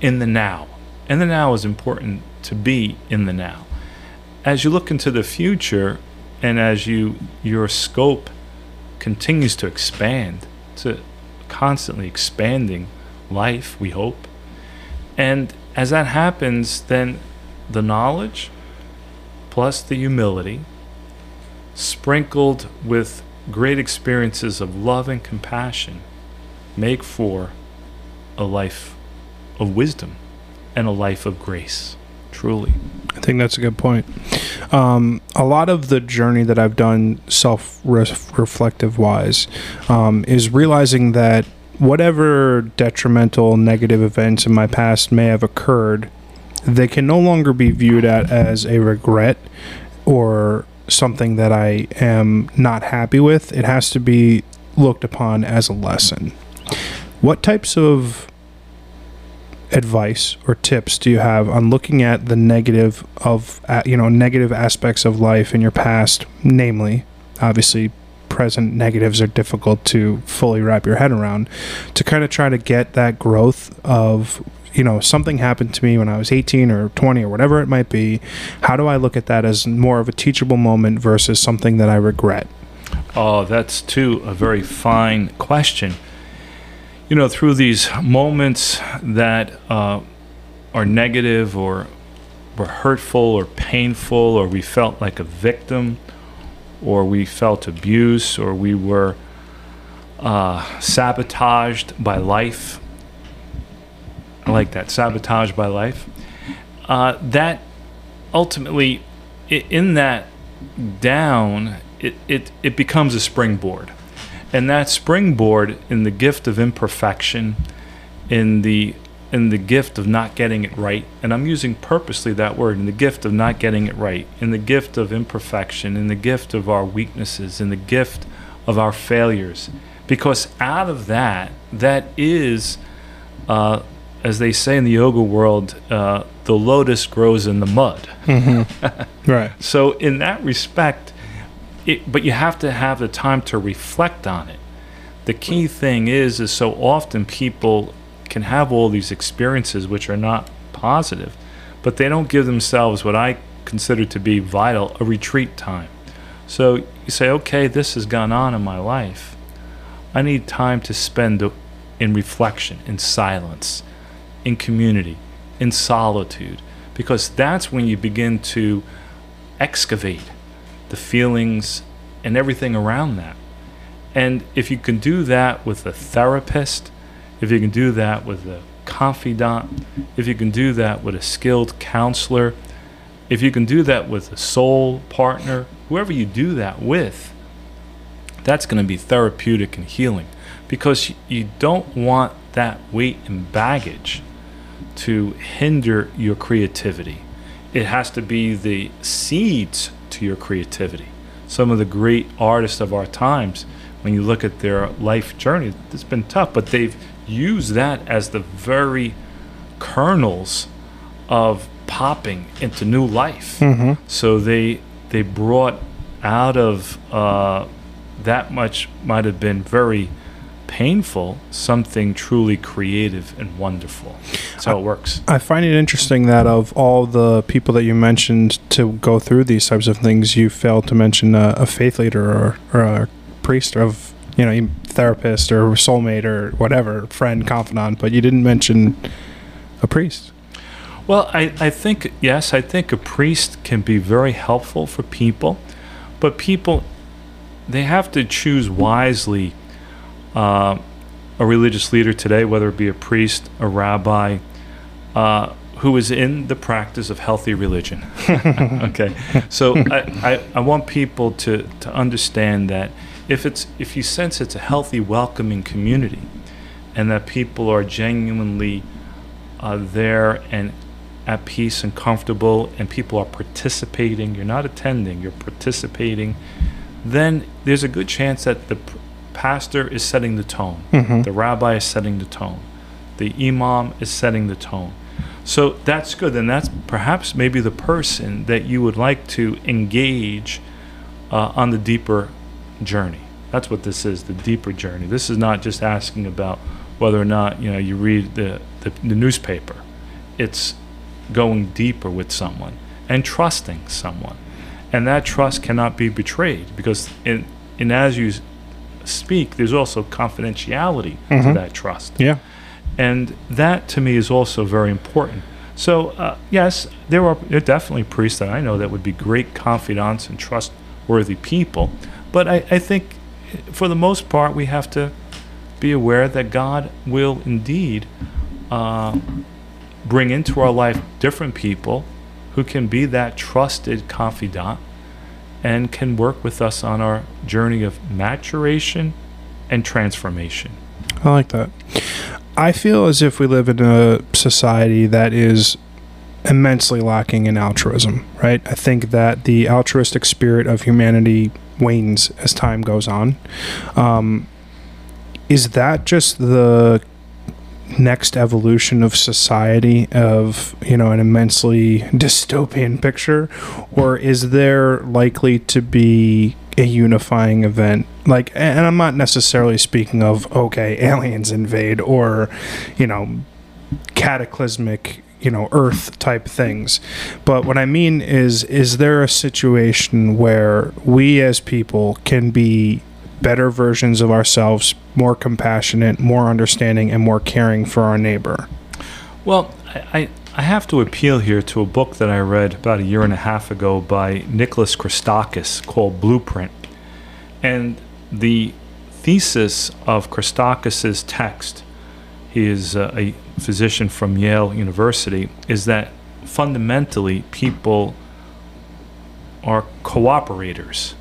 in the now. And the now is important to be in the now. As you look into the future, and as you your scope continues to expand, to constantly expanding life, we hope. And as that happens, then the knowledge plus the humility, sprinkled with great experiences of love and compassion, make for a life of wisdom and a life of grace. Truly. I think that's a good point. Um, a lot of the journey that I've done self reflective wise um, is realizing that whatever detrimental negative events in my past may have occurred, they can no longer be viewed at as a regret or something that I am not happy with. It has to be looked upon as a lesson. What types of advice or tips do you have on looking at the negative of you know negative aspects of life in your past? Namely obviously present negatives are difficult to fully wrap your head around. To kind of try to get that growth of you know something happened to me when I was 18 or 20 or whatever it might be how do I look at that as more of a teachable moment versus something that I regret? Oh that's too a very fine question you know, through these moments that uh, are negative or were hurtful or painful, or we felt like a victim, or we felt abuse, or we were uh, sabotaged by life. I like that sabotage by life. Uh, that ultimately, in that down, it, it, it becomes a springboard and that springboard in the gift of imperfection in the in the gift of not getting it right and i'm using purposely that word in the gift of not getting it right in the gift of imperfection in the gift of our weaknesses in the gift of our failures. Because out of that that is uh, as they say in the yoga world uh, the lotus grows in the mud. Mm-hmm. right. So in that respect it, but you have to have the time to reflect on it. The key thing is, is so often people can have all these experiences which are not positive, but they don't give themselves what I consider to be vital a retreat time. So you say, okay, this has gone on in my life. I need time to spend in reflection, in silence, in community, in solitude, because that's when you begin to excavate the feelings, and everything around that. And if you can do that with a therapist, if you can do that with a confidant, if you can do that with a skilled counselor, if you can do that with a soul partner, whoever you do that with, that's going to be therapeutic and healing because you don't want that weight and baggage to hinder your creativity. It has to be the seeds to your creativity. Some of the great artists of our times, when you look at their life journey, it's been tough, but they've used that as the very kernels of popping into new life. Mm-hmm. So they they brought out of uh, that much might have been very painful something truly creative and wonderful. That's how it works. I find it interesting that of all the people that you mentioned to go through these types of things, you failed to mention a, a faith leader or, or a priest of you know therapist or soulmate or whatever friend confidant, but you didn't mention a priest. Well, I, I think yes, I think a priest can be very helpful for people, but people they have to choose wisely uh, a religious leader today, whether it be a priest, a rabbi, uh, who is in the practice of healthy religion. okay, so I, I, I, want people to, to understand that if it's if you sense it's a healthy, welcoming community, and that people are genuinely uh, there and at peace and comfortable, and people are participating, you're not attending, you're participating, then there's a good chance that the pastor is setting the tone, mm-hmm. the rabbi is setting the tone, the imam is setting the tone. So that's good, and that's perhaps maybe the person that you would like to engage uh, on the deeper journey. That's what this is, the deeper journey. This is not just asking about whether or not you know you read the, the, the newspaper. It's going deeper with someone and trusting someone, and that trust cannot be betrayed because in, in as you speak, there's also confidentiality mm-hmm. to that trust. Yeah. And that to me is also very important. So uh, yes, there are there are definitely priests that I know that would be great confidants and trustworthy people, but I, I think for the most part we have to be aware that God will indeed uh, bring into our life different people who can be that trusted confidant and can work with us on our journey of maturation and transformation. I like that. I feel as if we live in a society that is immensely lacking in altruism, right? I think that the altruistic spirit of humanity wanes as time goes on. Um, is that just the next evolution of society of you know an immensely dystopian picture? Or is there likely to be a unifying event? Like and i'm not necessarily speaking of okay aliens invade or you know cataclysmic you know earth type things. But what i mean is is there a situation where we as people can be better versions of ourselves more compassionate more understanding and more caring for our neighbor Well, I, I, have to appeal here to a book that I read about a year and a half ago by Nicholas Christakis called Blueprint. And the thesis of Christakis' text, he is uh, a physician from Yale University, is that fundamentally people are cooperators.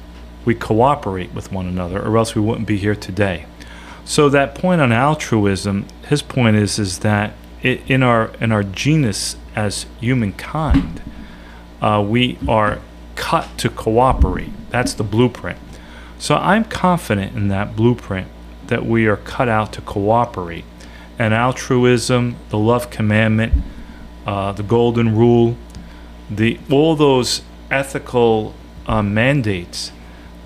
We cooperate with one another, or else we wouldn't be here today. So that point on altruism, his point is is that i in our in our genus as humankind, uh, we are cut to cooperate. That's the blueprint. So I'm confident in that blueprint that we are cut out to cooperate. And altruism, the love commandment, uh, the golden rule, the all those ethical uh, mandates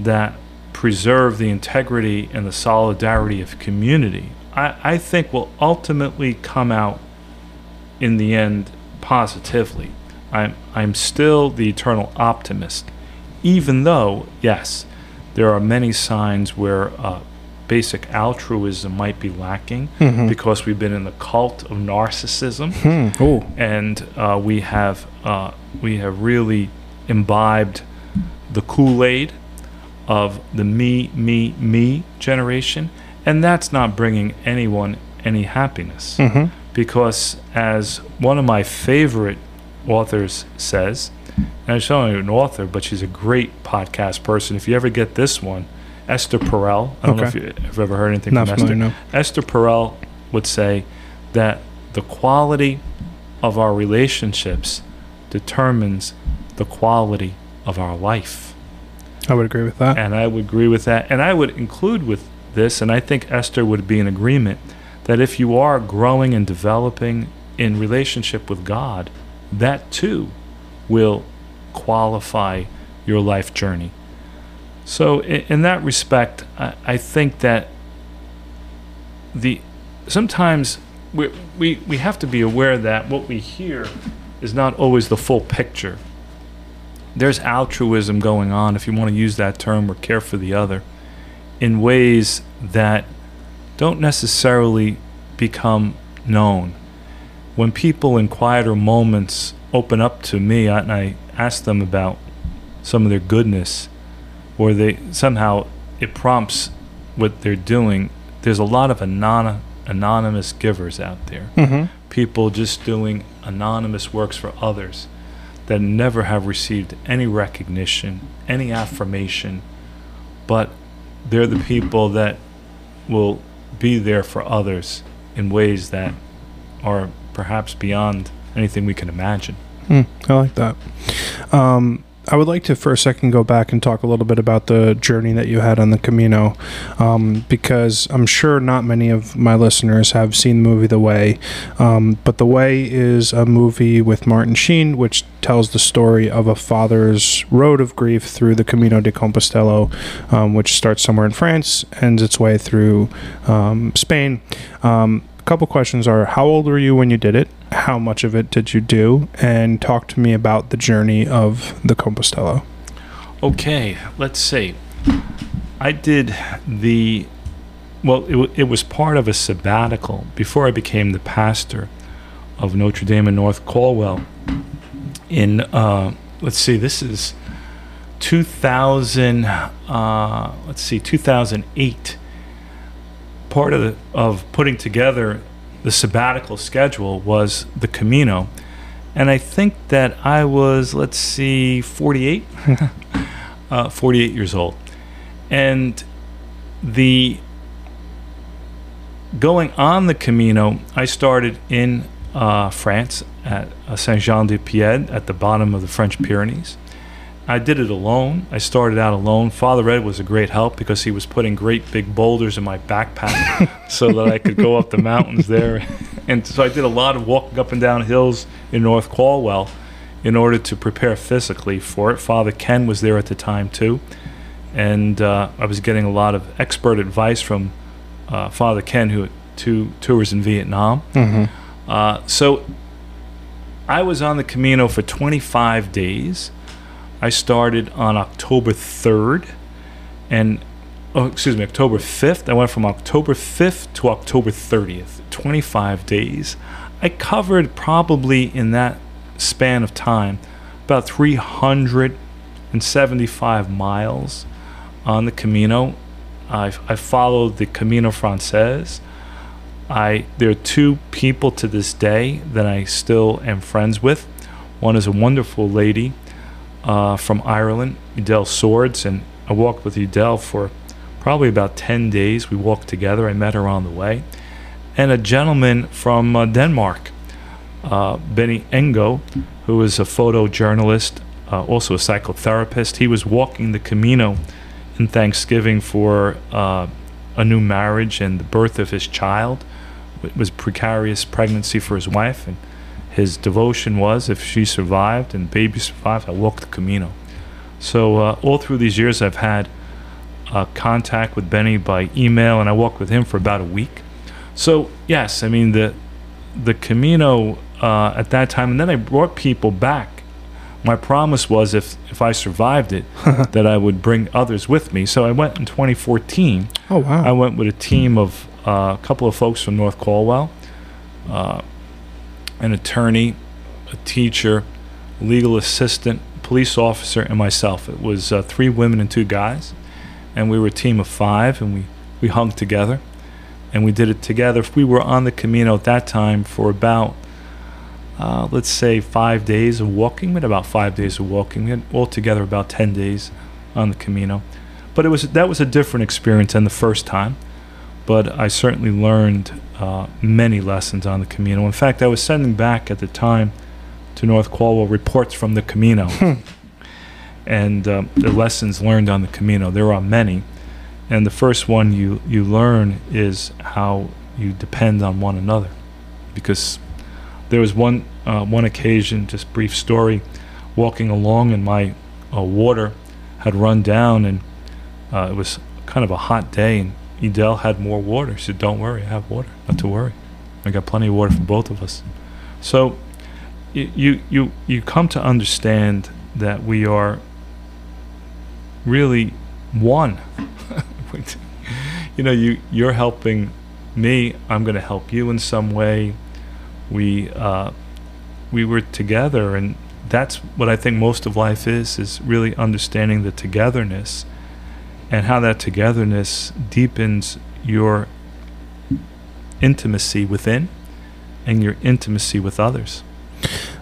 that preserve the integrity and the solidarity of community, I, I think will ultimately come out in the end positively. I'm, I'm still the eternal optimist, even though, yes, there are many signs where uh, basic altruism might be lacking Mhm. because we've been in the cult of narcissism hmm. and uh, we have uh, we have really imbibed the Kool-Aid of the me, me, me generation, and that's not bringing anyone any happiness. hmm Because as one of my favorite authors says, and she's not only an author, but she's a great podcast person. If you ever get this one, Esther Perel. I don't know if Okay. you- if you've ever heard anything not from familiar Esther. no Esther Perel would say that the quality of our relationships determines the quality of our life. I would agree with that And I would agree with that. And I would include with this, and I think Esther would be in agreement, that if you are growing and developing in relationship with God, that too will qualify your life journey. So, in, that respect, I, I think that the sometimes we, we, we have to be aware that what we hear is not always the full picture there's altruism going on, if you want to use that term or care for the other, in ways that don't necessarily become known. When people in quieter moments open up to me and I ask them about some of their goodness, or they somehow it prompts what they're doing, there's a lot of anon- anonymous givers out there. Hmm people just doing anonymous works for others that never have received any recognition, any affirmation, but they're the people that will be there for others in ways that are perhaps beyond anything we can imagine. Hmm, I like that. Um, I would like to, for a second, go back and talk a little bit about the journey that you had on the Camino, um, because I'm sure not many of my listeners have seen the movie The Way. Um, but The Way is a movie with Martin Sheen, which tells the story of a father's road of grief through the Camino de Compostela, um, which starts somewhere in France, ends its way through um, Spain. Um, a couple questions are How old were you when you did it? How much of it did you do? And talk to me about the journey of the Compostela. Okay, let's see. I did the well. It, it was part of a sabbatical before I became the pastor. of Notre Dame in North Caldwell. In uh, let's see, this is 2000. Uh, let's see, 2008. Part of the, of putting together the sabbatical schedule was the Camino, and I think that I was let's see, 48, uh, 48 years old, and the going on the Camino, I started in uh, France at uh, Saint Jean de Pied at the bottom of the French Pyrenees. I did it alone. I started out alone. Father Ed was a great help because he was putting great big boulders in my backpack so that I could go up the mountains there. And so I did a lot of walking up and down hills in North Caldwell in order to prepare physically for it. Father Ken was there at the time too. And uh, I was getting a lot of expert advice from uh, Father Ken, who had two tours in Vietnam. Mm-hmm. Uh, so I was on the Camino for 25 days. I started on October 3rd, and oh, excuse me, October 5th. I went from October 5th to October 30th, 25 days. I covered probably in that span of time about 375 miles on the Camino. I, I followed the Camino Frances. I there are two people to this day that I still am friends with. One is a wonderful lady uh, from Ireland, Edel Swords, and I walked with Edel for probably about 10 days. We walked together. I met her on the way. And a gentleman from uh, Denmark, uh, Benny Engo, who is a photojournalist, uh, also a psychotherapist. He was walking the Camino in Thanksgiving for uh, a new marriage and the birth of his child. It was precarious pregnancy for his wife, and his devotion was if she survived and baby survived, I walked the Camino. So uh, all through these years, I've had uh, contact with Benny by email, and I walked with him for about a week. So yes, I mean the the Camino uh, at that time, and then I brought people back. My promise was if if I survived it, that I would bring others with me. So I went in 2014. Oh wow! I went with a team of uh, a couple of folks from North Caldwell, uh, an attorney, a teacher, legal assistant, police officer, and myself. It was uh, three women and two guys, and we were a team of five, and we, we hung together, and we did it together. We were on the Camino at that time for about, uh, let's say, five days of walking. We had about five days of walking. We had altogether about ten days on the Camino, but it was that was a different experience than the first time but I certainly learned uh, many lessons on the Camino. In fact, I was sending back at the time to North Caldwell reports from the Camino and uh, the lessons learned on the Camino. There are many, and the first one you you learn is how you depend on one another, because there was one uh, one occasion, just brief story, walking along and my uh, water had run down and uh, it was kind of a hot day and Edel had more water. She said, "Don't worry, I have water. Not to worry. I got plenty of water for both of us." So, you you you come to understand that we are really one. you know, you you're helping me. I'm going to help you in some way. We uh, we were together, and that's what I think most of life is: is really understanding the togetherness and how that togetherness deepens your intimacy within and your intimacy with others.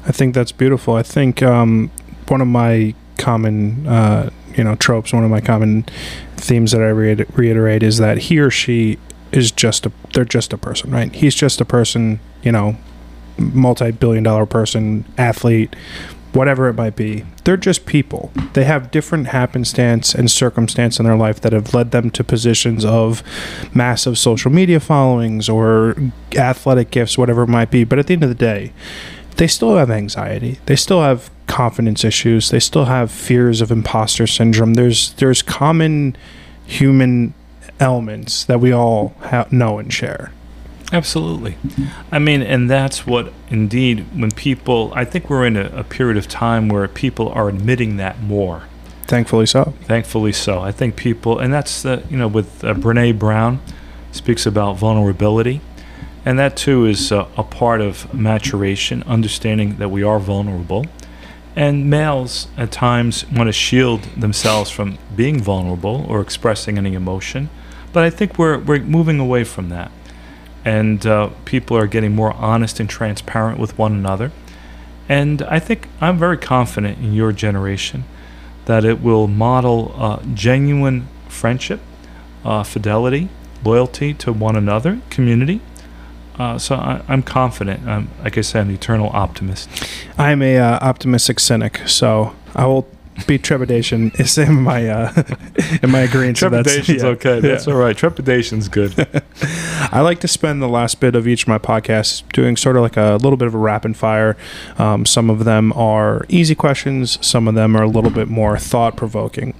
I think that's beautiful. I think um, one of my common, uh, you know, tropes, one of my common themes that I re- reiterate is that he or she is just a, they're just a person, right? He's just a person, you know, multi-billion dollar person, athlete, whatever it might be. They're just people. They have different happenstance and circumstance in their life that have led them to positions of massive social media followings or athletic gifts, whatever it might be. But at the end of the day, they still have anxiety. They still have confidence issues. They still have fears of imposter syndrome. There's there's common human elements that we all ha- know and share. Absolutely. I mean, and that's what, indeed, when people, I think we're in a, a, period of time where people are admitting that more. Thankfully so. Thankfully so. I think people, and that's, the, you know, with uh, Brene Brown speaks about vulnerability. And that too is uh, a part of maturation, understanding that we are vulnerable. And males at times want to shield themselves from being vulnerable or expressing any emotion. But I think we're, we're moving away from that. And uh, people are getting more honest and transparent with one another. And I think I'm very confident in your generation that it will model uh, genuine friendship, uh, fidelity, loyalty to one another, community. Uh, so I, I'm confident. I'm, like I said, an eternal optimist. I'm a uh, optimistic cynic, so I will be trepidation is in my uh, in my agreement. so that's- Trepidation's yeah. okay. That's Yeah. all right. Trepidation's good. I like to spend the last bit of each of my podcasts doing sort of like a little bit of a rapid fire. Um, some of them are easy questions, some of them are a little bit more thought provoking.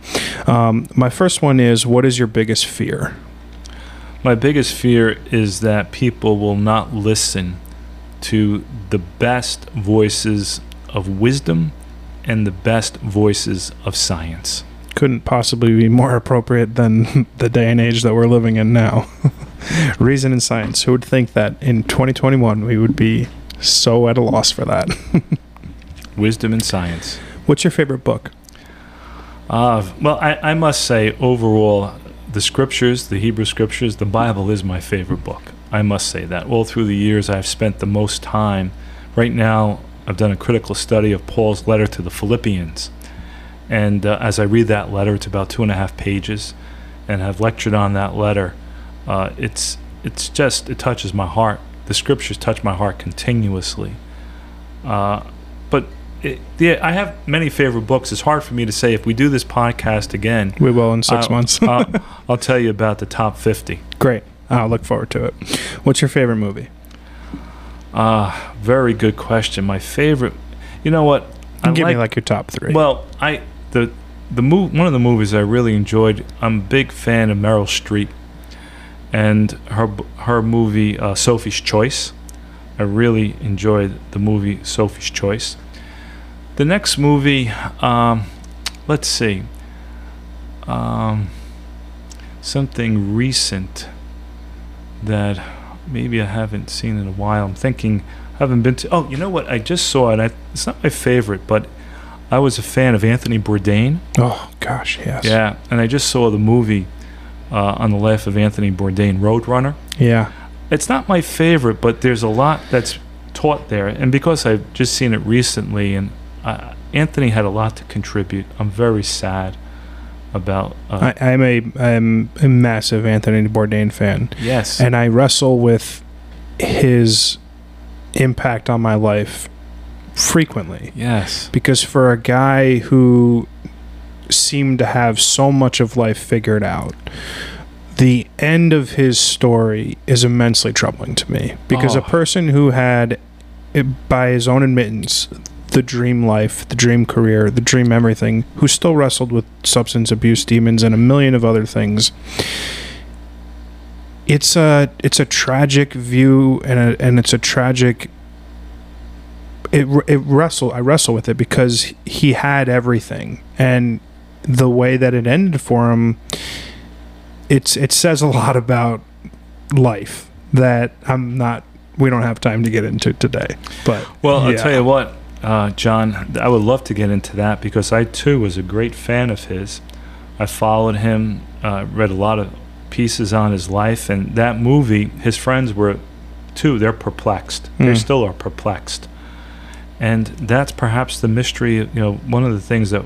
Um, my first one is What is your biggest fear? My biggest fear is that people will not listen to the best voices of wisdom and the best voices of science. Couldn't possibly be more appropriate than the day and age that we're living in now. Reason and science. Who would think that in 2021 we would be so at a loss for that? Wisdom and science. What's your favorite book? Uh, well, I, I must say, overall, the scriptures, the Hebrew scriptures, the Bible is my favorite book. I must say that. All through the years, I've spent the most time. Right now, I've done a critical study of Paul's letter to the Philippians. And uh, as I read that letter, it's about two and a half pages, and I've lectured on that letter. Uh, it's it's just it touches my heart. The scriptures touch my heart continuously. Uh, but it, yeah, I have many favorite books. It's hard for me to say if we do this podcast again. We will in 6 I'll- months. I'll, I'll tell you about the top fifty. Great. I'll look forward to it. What's your favorite movie? Ah, very good question. My favorite. You know what? I Give me like your top three. Well, I the the move one of the movies I really enjoyed. I'm a big fan of Meryl Streep, and her her movie uh, Sophie's Choice. I really enjoyed the movie Sophie's Choice. The next movie, um, let's see, um, something recent that maybe I haven't seen in a while. I'm thinking I haven't been to. Oh, you know what? I just saw it. I, it's not my favorite, but I was a fan of Anthony Bourdain. oh gosh, yes. Yeah, and I just saw the movie uh, on the life of Anthony Bourdain, Roadrunner. Yeah. It's not my favorite, but there's a lot that's taught there, and because I've just seen it recently, and uh, Anthony had a lot to contribute. I'm very sad about. Uh, I, I'm a I'm a massive Anthony Bourdain fan, yes, and I wrestle with his impact on my life frequently yes, because for a guy who seemed to have so much of life figured out the end of his story is immensely troubling to me because a Oh. person who had eh, by his own admittance the dream life the dream career the dream everything who still wrestled with substance abuse demons and a million of other things. It's a it's a tragic view and a, and it's a tragic it it wrestle I wrestle with it because he had everything. And the way that it ended for him it's it says a lot about life that I'm not we don't have time to get into today but Well, I'll tell you what, uh, John, I would love to get into that because I too was a great fan of his. I followed him, uh, read a lot of pieces on his life, and that movie, his friends were too. They're perplexed. They Hmm. still are perplexed, and that's perhaps the mystery. You know, one of the things that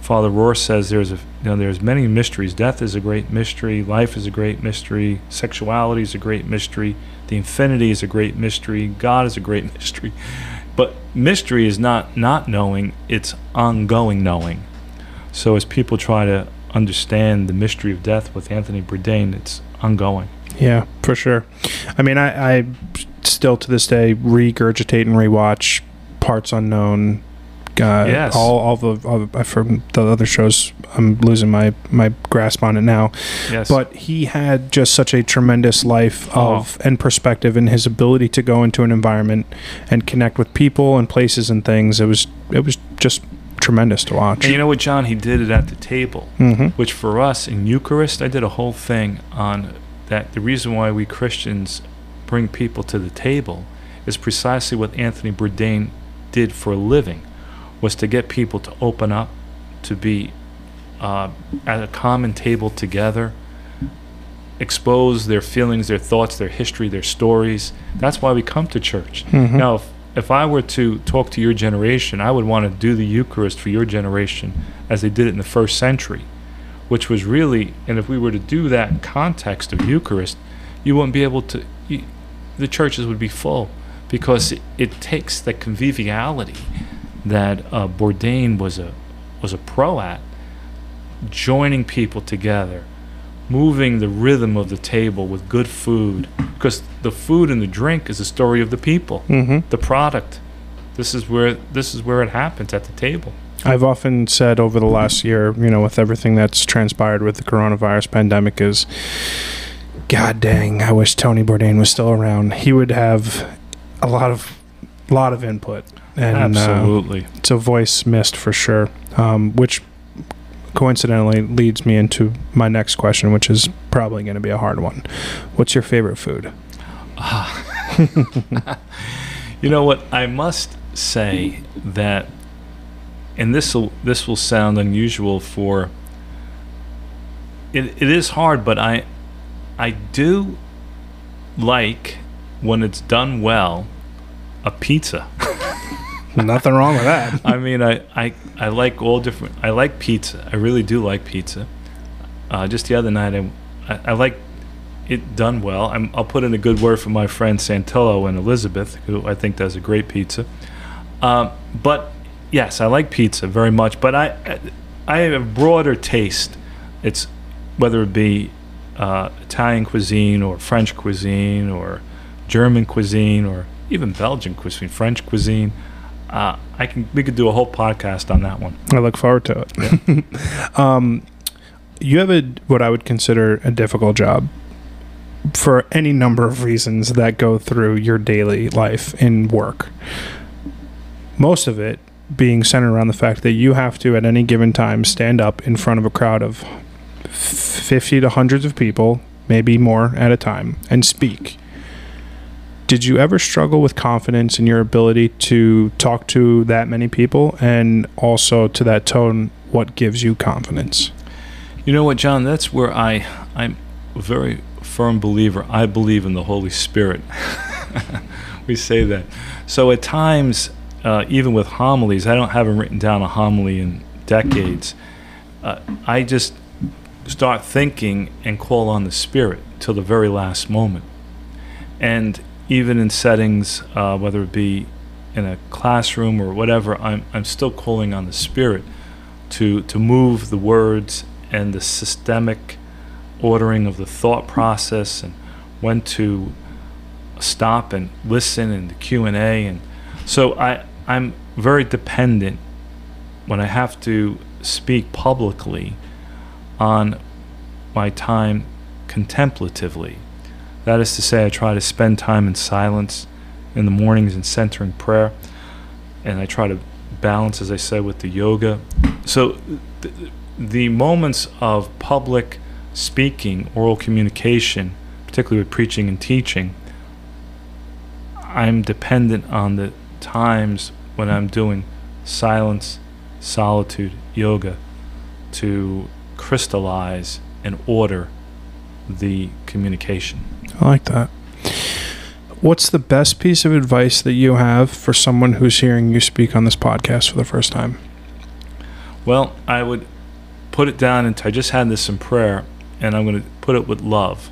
Father Rohr says there's a you know there's many mysteries. Death is a great mystery. Life is a great mystery. Sexuality is a great mystery. The infinity is a great mystery. God is a great mystery. But mystery is not not knowing, it's ongoing knowing. So as people try to understand the mystery of death with Anthony Bourdain, it's ongoing. Yeah, for sure. I mean, I, I still to this day regurgitate and rewatch Parts Unknown. Uh, Yes. all all the all the, from the other shows. I'm losing my my grasp on it now. Yes. But he had just such a tremendous life Oh. of and perspective and his ability to go into an environment and connect with people and places and things. It was it was just tremendous to watch. and you know what, John? He did it at the table. hmm which for us in Eucharist, I did a whole thing on that. The reason why we Christians bring people to the table is precisely what Anthony Bourdain did for a living, was to get people to open up, to be uh, at a common table together, expose their feelings, their thoughts, their history, their stories. That's why we come to church. Mhm. Now, if, if I were to talk to your generation, I would want to do the Eucharist for your generation as they did it in the first century, which was really, and if we were to do that in context of Eucharist, you wouldn't be able to, you, the churches would be full because it, it takes the conviviality that uh, Bourdain was a, was a pro at, joining people together, moving the rhythm of the table with good food, because the food and the drink is the story of the people Mhm. the product. This is where this is where it happens at the table. I've often said over the last year, you know, with everything that's transpired with the coronavirus pandemic, is God dang, I wish Tony Bourdain was still around. He would have a lot of lot of input, and uh, Absolutely. it's a voice missed for sure. Um, which coincidentally leads me into my next question, which is probably going to be a hard one. What's your favorite food? you know what? I must say that, and this will this will sound unusual for. It, it is hard, but I, I do, like when it's done well, a pizza. Nothing wrong with that. I mean, I, I, I like all different. I like pizza. I really do like pizza. Uh, just the other night, I, I, I like it done well. I'm, I'll put in a good word for my friend Santillo and Elizabeth, who I think does a great pizza. Um, but yes, I like pizza very much. But I, I have a broader taste. It's whether it be uh, Italian cuisine or French cuisine or German cuisine or even Belgian cuisine, French cuisine. Uh, I can we could do a whole podcast on that one. I look forward to it. um, you have a what I would consider a difficult job for any number of reasons that go through your daily life in work. Most of it being centered around the fact that you have to, at any given time, stand up in front of a crowd of 50 to hundreds of people, maybe more at a time, and speak. Did you ever struggle with confidence in your ability to talk to that many people and also to that tone what gives you confidence? You know what, John? That's where I I'm a very firm believer. I believe in the Holy Spirit. we say that. So at times, uh, even with homilies, I don't haven't written down a homily in decades. Uh, I just start thinking and call on the Spirit till the very last moment. And even in settings, uh, whether it be in a classroom or whatever, I'm I'm still calling on the Spirit to to move the words and the systemic ordering of the thought process and when to stop and listen and the Q&A and so I I'm very dependent when I have to speak publicly on my time contemplatively that is to say I try to spend time in silence in the mornings in centering prayer and I try to balance as I said with the yoga so th- the moments of public speaking, oral communication, particularly with preaching and teaching, I'm dependent on the times when I'm doing silence, solitude, yoga to crystallize and order the communication. I like that. What's the best piece of advice that you have for someone who's hearing you speak on this podcast for the first time? Well, I would put it down into I just had this in prayer, and I'm going to put it with love.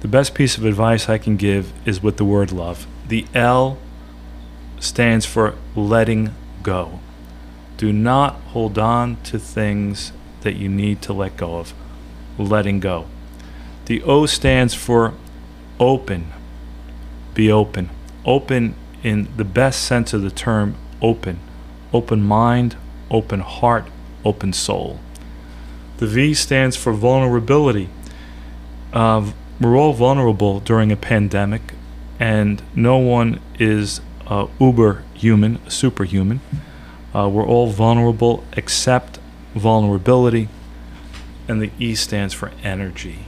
The best piece of advice I can give is with the word love. The L stands for letting go. Do not hold on to things that you need to let go of. Letting go. The O stands for open. Be open. Open in the best sense of the term open. Open mind, open heart, open soul. The V stands for vulnerability. Uh, we're all vulnerable during a pandemic, and no one is uh, uber human, superhuman. Uh, we're all vulnerable except vulnerability. And the E stands for energy.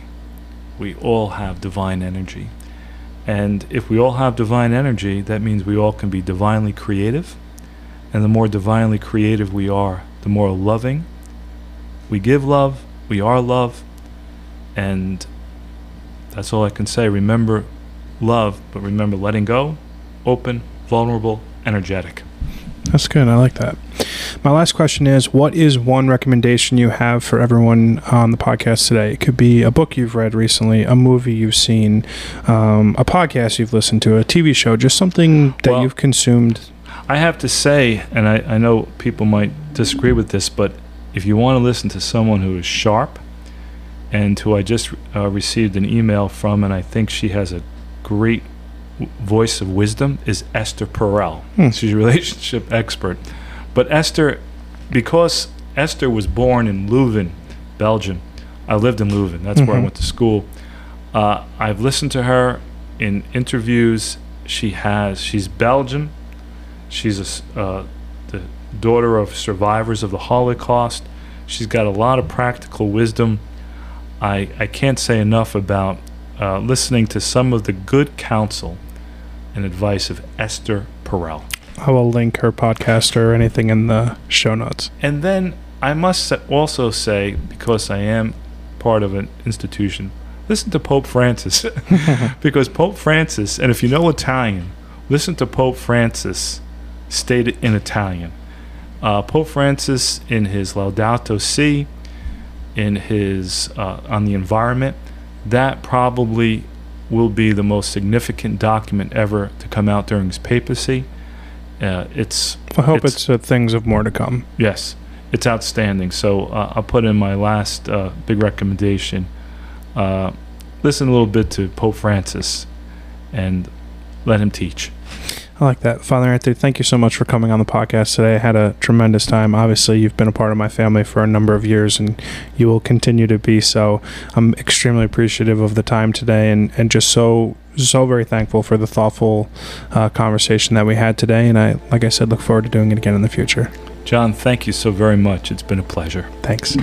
We all have divine energy. And if we all have divine energy, that means we all can be divinely creative. And the more divinely creative we are, the more loving we give love, we are love, and that's all I can say. Remember love, but remember letting go, open, vulnerable, energetic. That's good. I like that. My last question is What is one recommendation you have for everyone on the podcast today? It could be a book you've read recently, a movie you've seen, um, a podcast you've listened to, a TV show, just something that Well- you've consumed. I have to say, and I, I know people might disagree with this, but if you want to listen to someone who is sharp and who I just uh, received an email from, and I think she has a great voice of wisdom, is Esther Perel. Hmm. She's a relationship expert. But Esther, because Esther was born in Leuven, Belgium, I lived in Leuven, that's where I Mhm. went to school. Uh, I've listened to her in interviews. She has, she's Belgian. She's a, uh, the daughter of survivors of the Holocaust. She's got a lot of practical wisdom. I, I can't say enough about uh, listening to some of the good counsel and advice of Esther Perel. I will link her podcast or anything in the show notes. And then I must also say, because I am part of an institution, listen to Pope Francis. because Pope Francis, and if you know Italian, listen to Pope Francis stated in Italian. Uh, Pope Francis, in his Laudato Si, in his uh, on the environment, that probably will be the most significant document ever to come out during his papacy. Uh, it's I hope It's- it's, uh, things of more to come. Yes, it's outstanding. So uh, I'll put in my last uh, big recommendation. Uh, listen a little bit to Pope Francis and let him teach. I like that. Father Anthony, thank you so much for coming on the podcast today. I had a tremendous time. Obviously, you've been a part of my family for a number of years and you will continue to be so. I'm extremely appreciative of the time today and, and just so, so very thankful for the thoughtful uh, conversation that we had today. And I, like I said, look forward to doing it again in the future. John, thank you so very much. It's been a pleasure. Thanks.